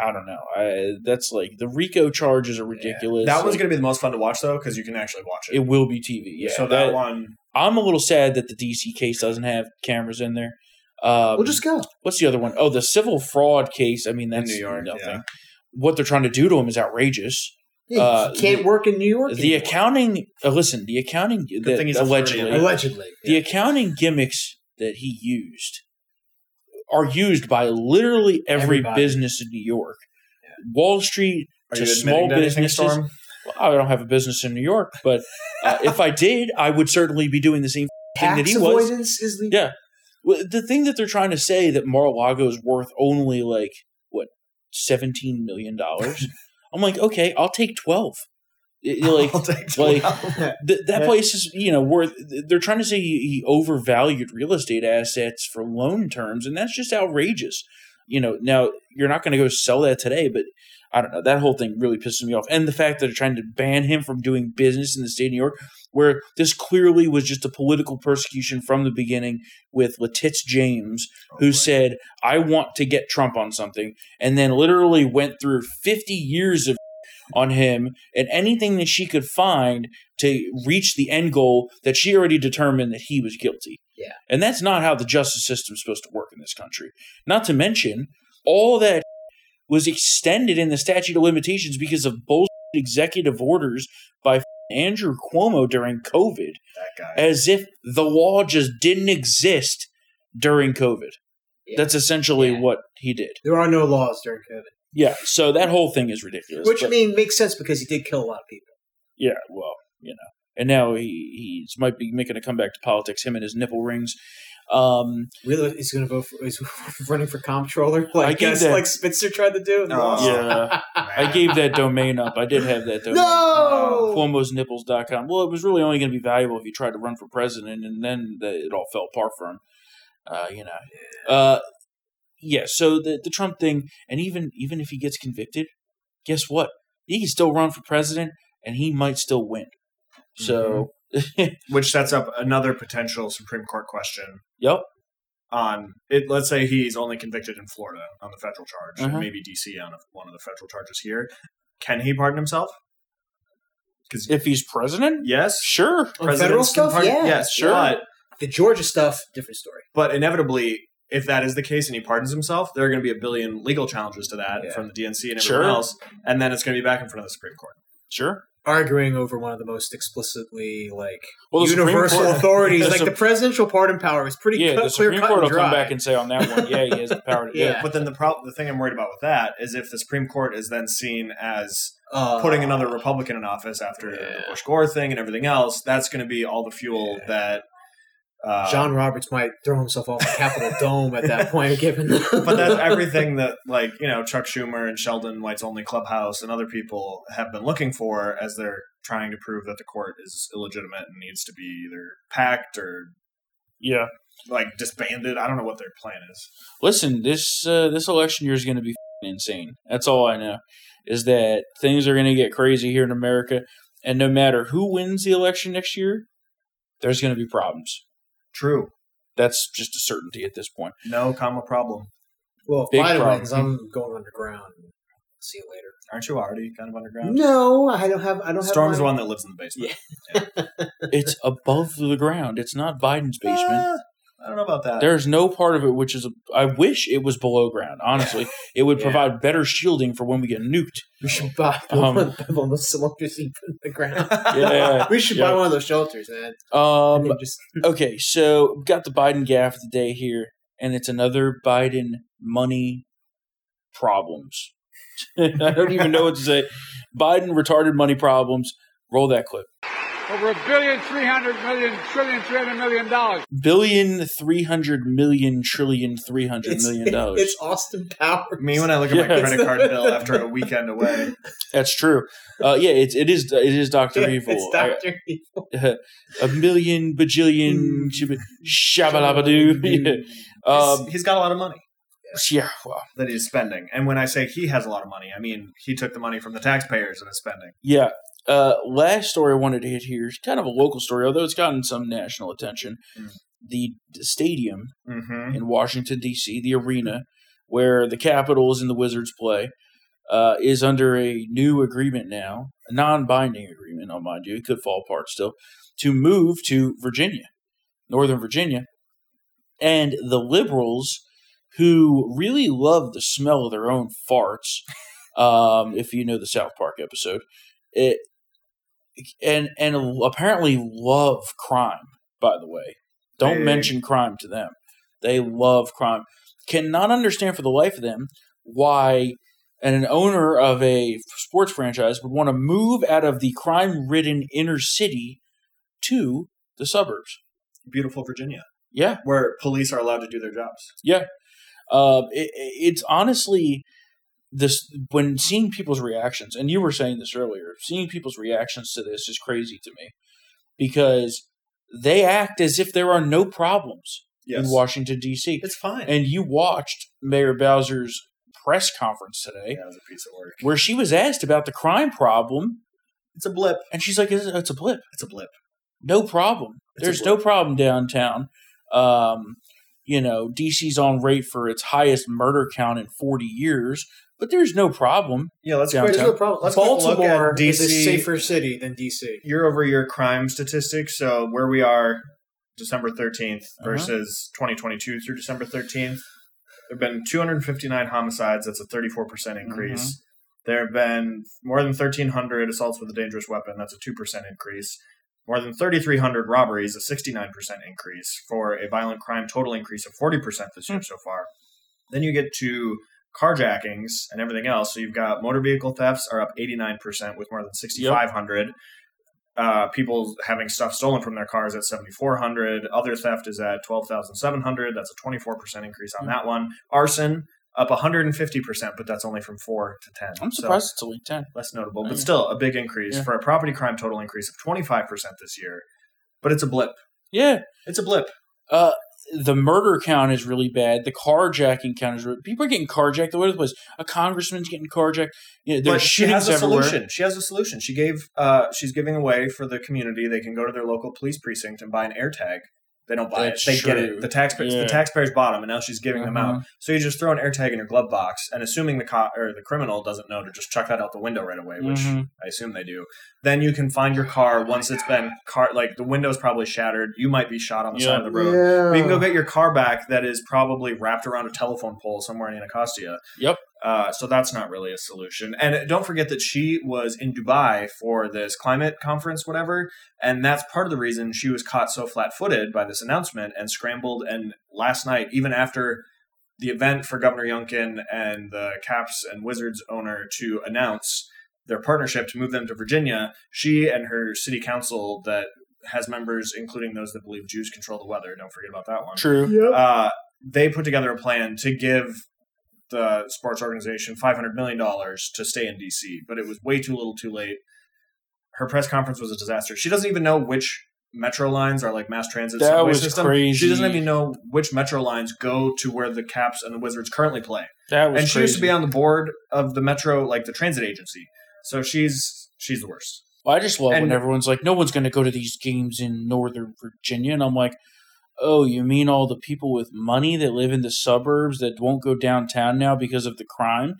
I don't know. I, that's like the RICO charges are ridiculous. that one's Like, going to be the most fun to watch though, because you can actually watch it. It will be TV. Yeah. so that, one, I'm a little sad that the DC case doesn't have cameras in there. Um, We'll just go. what's the other one? Oh, the civil fraud case. I mean, that's New York, nothing. yeah. What they're trying to do to him is outrageous. Yeah, Uh, you can't the- work in New York. The anymore. accounting. Uh, listen, the accounting. that thing he's a allegedly. Floridian. allegedly. the accounting gimmicks that he used are used by literally every Everybody. business in New York. Wall Street are to you small admitting anything, businesses. Well, I don't have a business in New York, but uh, if I did, I would certainly be doing the same thing that Tax he was. avoidance is the Yeah. Well, the thing that they're trying to say that Mar-a-Lago is worth only like what seventeen million dollars. I'm like, okay, I'll take twelve. It- it, like I'll take like th- that place is you know worth. They're trying to say he, he overvalued real estate assets for loan terms, and that's just outrageous. you know, now you're not going to go sell that today, but I don't know. That whole thing really pisses me off. And the fact that they're trying to ban him from doing business in the state of New York, where this clearly was just a political persecution from the beginning with Letitia James, oh, who said, I want to get Trump on something, and then literally went through 50 years of on him and anything that she could find to reach the end goal that she already determined that he was guilty. Yeah. And that's not how the justice system is supposed to work in this country. Not to mention, all that was extended in the statute of limitations because of bullshit executive orders by Andrew Cuomo during COVID, That guy. as if the law just didn't exist during COVID. Yeah. That's essentially Yeah. what he did. There are no laws during COVID, Yeah, so that whole thing is ridiculous. which I mean makes sense because he did kill a lot of people. yeah, well, you know, and now he he's might be making a comeback to politics. Him and his nipple rings. Um, Really, he's going to vote for. He's running for comptroller, like gave as, that- like Spitzer tried to do. Oh. yeah, I gave that domain up. I did have that domain. no. Cuomo'sNipples.com. Well, it was really only going to be valuable if he tried to run for president, and then the, it all fell apart for him. Uh, you know, uh, yeah. So the the Trump thing, and even even if he gets convicted, guess what? He can still run for president, and he might still win. So, Which sets up another potential Supreme Court question yep. on it. Let's say he's only convicted in Florida on the federal charge, Uh-huh. and maybe DC on a, one of the federal charges here. Can he pardon himself? Because If he's president, yes, sure. On federal presidents can stuff, pardon- yeah, yes, sure. But, The Georgia stuff, different story. but inevitably, if that is the case and he pardons himself, there are going to be a billion legal challenges to that Yeah. from the DNC and Sure. everyone else, and then it's going to be back in front of the Supreme Court. Sure. Arguing over one of the most explicitly like Well, universal Court- authorities, the like Sup- the presidential pardon power is pretty Yeah, cut, the clear Supreme cut Court will dry. come back and say on that one, yeah, he has the power to do Yeah. it. But then the pro- the thing I'm worried about with that is if the Supreme Court is then seen as Uh, putting another Republican in office after the Bush Gore thing and everything else, that's going to be all the fuel Yeah. that. Uh, John Roberts might throw himself off the Capitol Dome at that point, given. but that's everything that, like, you know, Chuck Schumer and Sheldon White's Only Clubhouse and other people have been looking for as they're trying to prove that the court is illegitimate and needs to be either packed or, Yeah. like, disbanded. I don't know what their plan is. Listen, this uh, this election year is going to be f***ing insane. That's all I know. Is that things are going to get crazy here in America, and no matter who wins the election next year, there's going to be problems. True. That's just a certainty at this point. No comma problem. well, if Big Biden problem. wins, I'm going underground. See you later. Aren't you already kind of underground? No, I don't have. I don't Storm's have. the my- one that lives in the basement. Yeah. It's above the ground. It's not Biden's basement. Uh, I don't know about that. There's no part of it which is. I wish it was below ground. Honestly, it would Yeah. provide better shielding for when we get nuked. We should buy Um, one of those cylinders you put in the ground. Yeah. we should Yeah. buy one of those shelters, man. Um, just okay, so we've got the Biden gaffe of the day here, and it's another Biden money problems. I don't even know what to say. Biden retarded money problems. Roll that clip. Over a billion, three hundred million, trillion, three hundred million dollars. Billion, three hundred million, trillion, three hundred it's, million dollars. it's Austin Powers. Me when I look at my credit card bill after a weekend away. That's true. Uh, yeah, it's it is it is Doctor Yeah, Evil. It's Doctor Evil. I- a million bajillion shib- shabalabadoo. Yeah. Um, He's- he's got a lot of money yeah, well, that he's spending. And when I say he has a lot of money, I mean he took the money from the taxpayers and is spending. Yeah. Uh, last story I wanted to hit here is kind of a local story, although it's gotten some national attention. Mm. The, the stadium Mm-hmm. in Washington, D.C., the arena where the Capitals and the Wizards play, uh, is under a new agreement now, a non binding agreement, I'll mind you, it could fall apart still, to move to Virginia, Northern Virginia. And the liberals, who really love the smell of their own farts, um, if you know the South Park episode, it, and and apparently love crime. By the way, don't Hey. mention crime to them. They love crime. Cannot understand for the life of them why an owner of a sports franchise would want to move out of the crime-ridden inner city to the suburbs. Beautiful Virginia, Yeah, where police are allowed to do their jobs. yeah. Uh, it, it's honestly this when seeing people's reactions, and you were saying this earlier. Seeing people's reactions to this is crazy to me because they act as if there are no problems. Yes. in Washington D.C. It's fine. And you watched Mayor Bowser's press conference today, yeah, was a piece of work. where she was asked about the crime problem, It's a blip. and she's like, "It's, it's a blip, It's a blip. no problem. It's There's no problem downtown." Um, you know, DC's on rate for its highest murder count in 40 years, but there's no problem. Yeah, let's Downtown. There's no problem. Let's quick look at Baltimore is a safer city than DC. year over year crime statistics. So where we are December 13th Uh-huh. versus 2022 through December 13th, there have been 259 homicides. That's a 34% increase. Mm-hmm. There have been more than 1,300 assaults with a dangerous weapon. That's a 2% increase. More than 3,300 robberies, a 69% increase for a violent crime total increase of 40% this year so far. Then you get to carjackings and everything else. So you've got motor vehicle thefts are up 89% with more than 6,500. Uh, people having stuff stolen from their cars at 7,400. Other theft is at 12,700. That's a 24% increase on Hmm. that one. Arson up 150%, but that's only from 4 to 10. I'm So surprised it's only 10. less notable, but still a big increase Yeah. for a property crime total increase of 25% this year. But it's a blip. Yeah. It's a blip. Uh, the murder count is really bad. The carjacking count is really, people are getting carjacked all over the place. A congressman's getting carjacked. You know, there's she has a everywhere. solution. She has a solution. She gave uh she's giving away for the community. They can go to their local police precinct and buy an AirTag. They don't buy That's it. They get it. The taxpayers Yeah. the taxpayers bought them and now she's giving them Uh-huh. out. So you just throw an AirTag in your glove box and assuming the co- or the criminal doesn't know to just chuck that out the window right away, which Mhm. I assume they do. Then you can find your car once it's been car like the window's probably shattered. You might be shot on the Yeah. side of the road. But you can go get your car back that is probably wrapped around a telephone pole somewhere in Anacostia. Yep. Uh, so that's not really a solution. And don't forget that she was in Dubai for this climate conference, whatever. And that's part of the reason she was caught so flat footed by this announcement and scrambled. And last night, even after the event for Governor Youngkin and the Caps and Wizards owner to announce their partnership to move them to Virginia, she and her city council that has members, including those that believe Jews control the weather, don't forget about that one True. uh, they put together a plan to give the sports organization $500 million to stay in DC, but it was way too little too late. Her press conference was a disaster. She doesn't even know which metro lines are like mass transit That subway was system. crazy. She doesn't even know which metro lines go to where the Caps and the Wizards currently play. That was And she crazy. used to be on the board of the metro, like the transit agency. So she's she's the worst. Well, I just love when everyone's like, no one's going to go to these games in Northern Virginia. And I'm like, oh, you mean all the people with money that live in the suburbs that won't go downtown now because of the crime?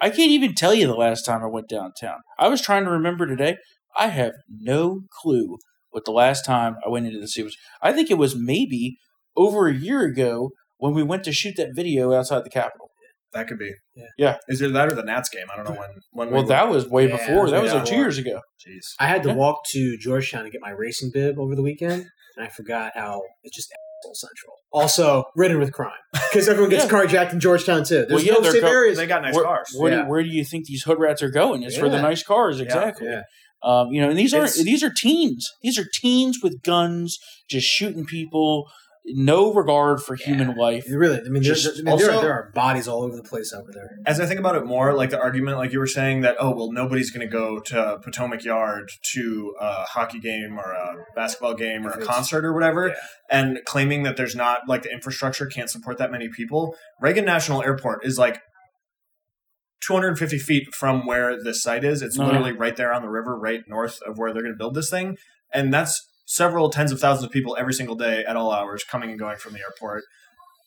I can't even tell you the last time I went downtown. I was trying to remember today. I have no clue what the last time I went into the city was. I think it was maybe over a year ago when we went to shoot that video outside the Capitol. That could be. Yeah. Yeah. Is it that or the Nats game? I don't know when. when Well, were- that was way Yeah, before. That was like two years ago. Jeez. I had to Yeah. walk to Georgetown to get my racing bib over the weekend, and I forgot how it's just asshole central. Also, ridden with crime because everyone gets Yeah. carjacked in Georgetown too. There's Well, yeah, no they're safe go- areas. They got nice where, cars. Where, Yeah. do, where do you think these hood rats are going? It's for the nice cars, exactly. yeah. Um, you know, and these aren't It's- these are teens. These are teens with guns, just shooting people, no regard for human life. really, I mean, there, Just there- I mean, there, also- there are bodies all over the place over there. as I think about it more, like the argument, like you were saying that, oh, well, nobody's going to go to Potomac Yard to a hockey game or a basketball game or a concert or whatever, Yeah. and claiming that there's not, like, the infrastructure can't support that many people. Reagan National Airport is like 250 feet from where this site is. It's Oh, yeah. literally right there on the river, right north of where they're going to build this thing. And that's several tens of thousands of people every single day at all hours coming and going from the airport.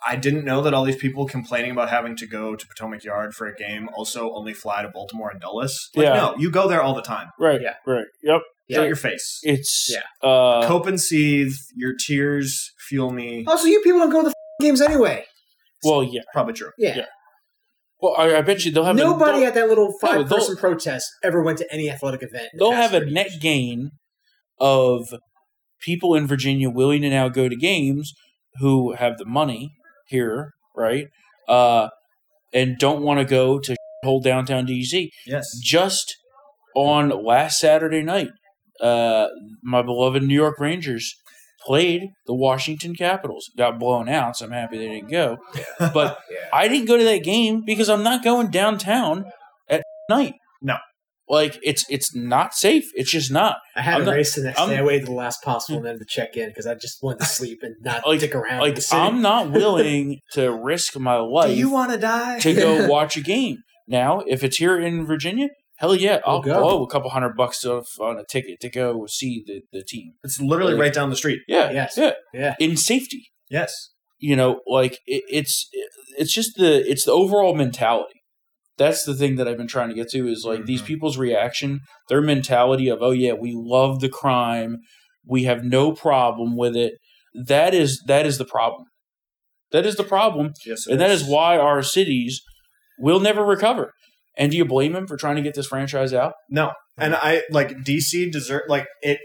I didn't know that all these people complaining about having to go to Potomac Yard for a game also only fly to Baltimore and Dulles. Like, Yeah. no, you go there all the time. Right. Yeah. Right. Yep. Shut Yeah. your face. It's Yeah. uh, Cope and seethe. Your tears fuel me. Also, you people don't go to the f- games anyway. well, yeah. Probably true. Yeah. Yeah. Well, I, I bet you they'll have a- Nobody they'll, at that little they'll- five-person protest ever went to any athletic event. they'll have a 30 net gain of people in Virginia willing to now go to games who have the money here, right? Uh, and don't want to go to whole downtown DC. Yes. just on last Saturday night, uh, my beloved New York Rangers played the Washington Capitals. Got blown out, so I'm happy they didn't go. But Yeah. I didn't go to that game because I'm not going downtown at night. No. Like it's it's not safe. It's just not. I had I'm a not- race the next I'm- day. I waited the last possible minute to check in because I just wanted to sleep and not Like- stick around. Like the city. I'm not willing to risk my life Do you want to die? to go watch a game. Now, if it's here in Virginia, hell yeah, I'll We'll go. blow a couple hundred bucks off on a ticket to go see the, the team. It's literally Like- right down the street. Yeah, Yes. yeah, Yeah. in safety. Yes. You know, like it, it's it's just the it's the overall mentality. That's the thing that I've been trying to get to is like these Mhm. people's reaction, their mentality of oh yeah, we love the crime, we have no problem with it. That is that is the problem. That is the problem, Yes. and that is why our cities will never recover. And do you blame him for trying to get this franchise out? No, and I like DC deserve like it.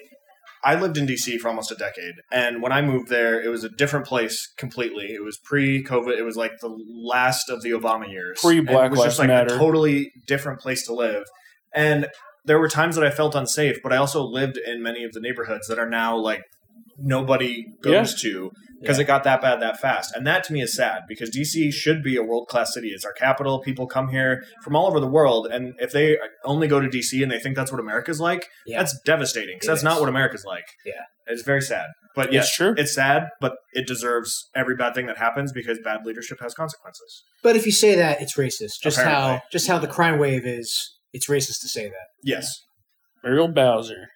I lived in DC for almost a decade, and when I moved there, it was a different place completely. It was pre-COVID. It was like the last of the Obama years. Pre-Black And it was just Lives like Matter. a totally different place to live. And there were times that I felt unsafe, but I also lived in many of the neighborhoods that are now like nobody goes to because it got that bad that fast. And that to me is sad because DC should be a world class city. It's our capital. People come here from all over the world. And if they only go to DC and they think that's what America's like, Yeah. that's devastating because that's is. not what America's like. Yeah. It's very sad. But yes, It's true. It's sad, but it deserves every bad thing that happens because bad leadership has consequences. But if you say that, it's racist. Just how just how the crime wave is. It's racist to say that. Yes. Muriel Bowser.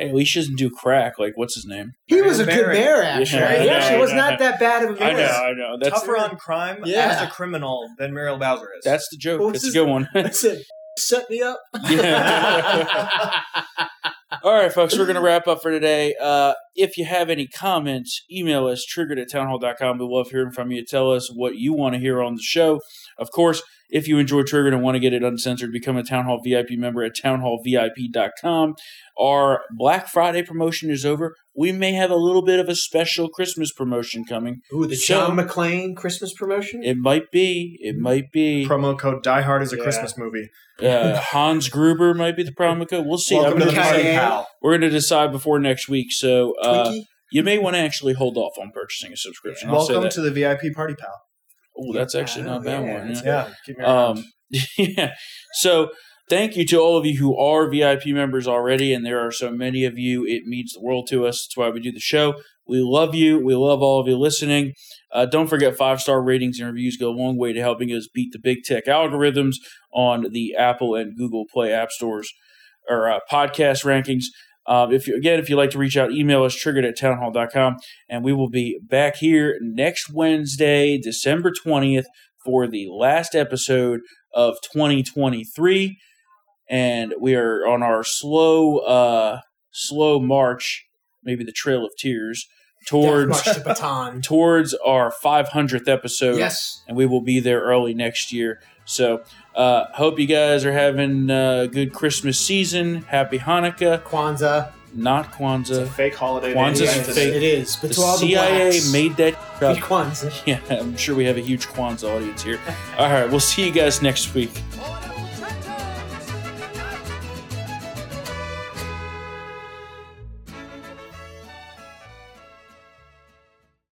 Hey, at least she doesn't do crack like what's his name? He was a Barry. good mayor, actually. Yeah, he I actually know, was not that bad of a I mayor. know, I know. That's Tougher on crime Yeah. as a criminal than Muriel Bowser is. that's the joke. What's It's a good one. I said, set me up. Yeah. All right, folks, we're going to wrap up for today. Uh, if you have any comments, email us, triggered at townhall.com. We love hearing from you. Tell us what you want to hear on the show. Of course, if you enjoy Triggered and want to get it uncensored, become a Townhall VIP member at townhallvip.com. Our Black Friday promotion is over. We may have a little bit of a special Christmas promotion coming. Ooh, the So- John McClane Christmas promotion. It might be. It might be. Promo code Die Hard is a Yeah. Christmas movie. Uh, Hans Gruber might be the promo code. We'll see. Welcome I'm to the party, pal. we're going to decide before next week. So uh, you may want to actually hold off on purchasing a subscription. I'll Welcome to the VIP party, pal. Oh, that's actually not a bad Yeah, one. Yeah. Yeah, keep me around. Um, yeah. So thank you to all of you who are VIP members already, and there are so many of you. It means the world to us. That's why we do the show. We love you. We love all of you listening. Uh, don't forget five star ratings and reviews go a long way to helping us beat the big tech algorithms on the Apple and Google Play app stores or uh, podcast rankings. Uh, if you, again, if you'd like to reach out, email us triggered at townhall.com, and we will be back here next Wednesday, December 20th, for the last episode of 2023. And we are on our slow, uh, slow march, maybe the Trail of Tears, towards towards our 500th episode yes. and we will be there early next year. So, uh, hope you guys are having a good Christmas season. Happy Hanukkah, Kwanzaa. not Kwanzaa. it's a Kwanzaa. fake holiday. Kwanzaa's they Yes, fake. It is. But The to all the CIA blacks, made that Free up. Kwanzaa. Yeah, I'm sure we have a huge Kwanzaa audience here. All right, we'll see you guys next week. Boy,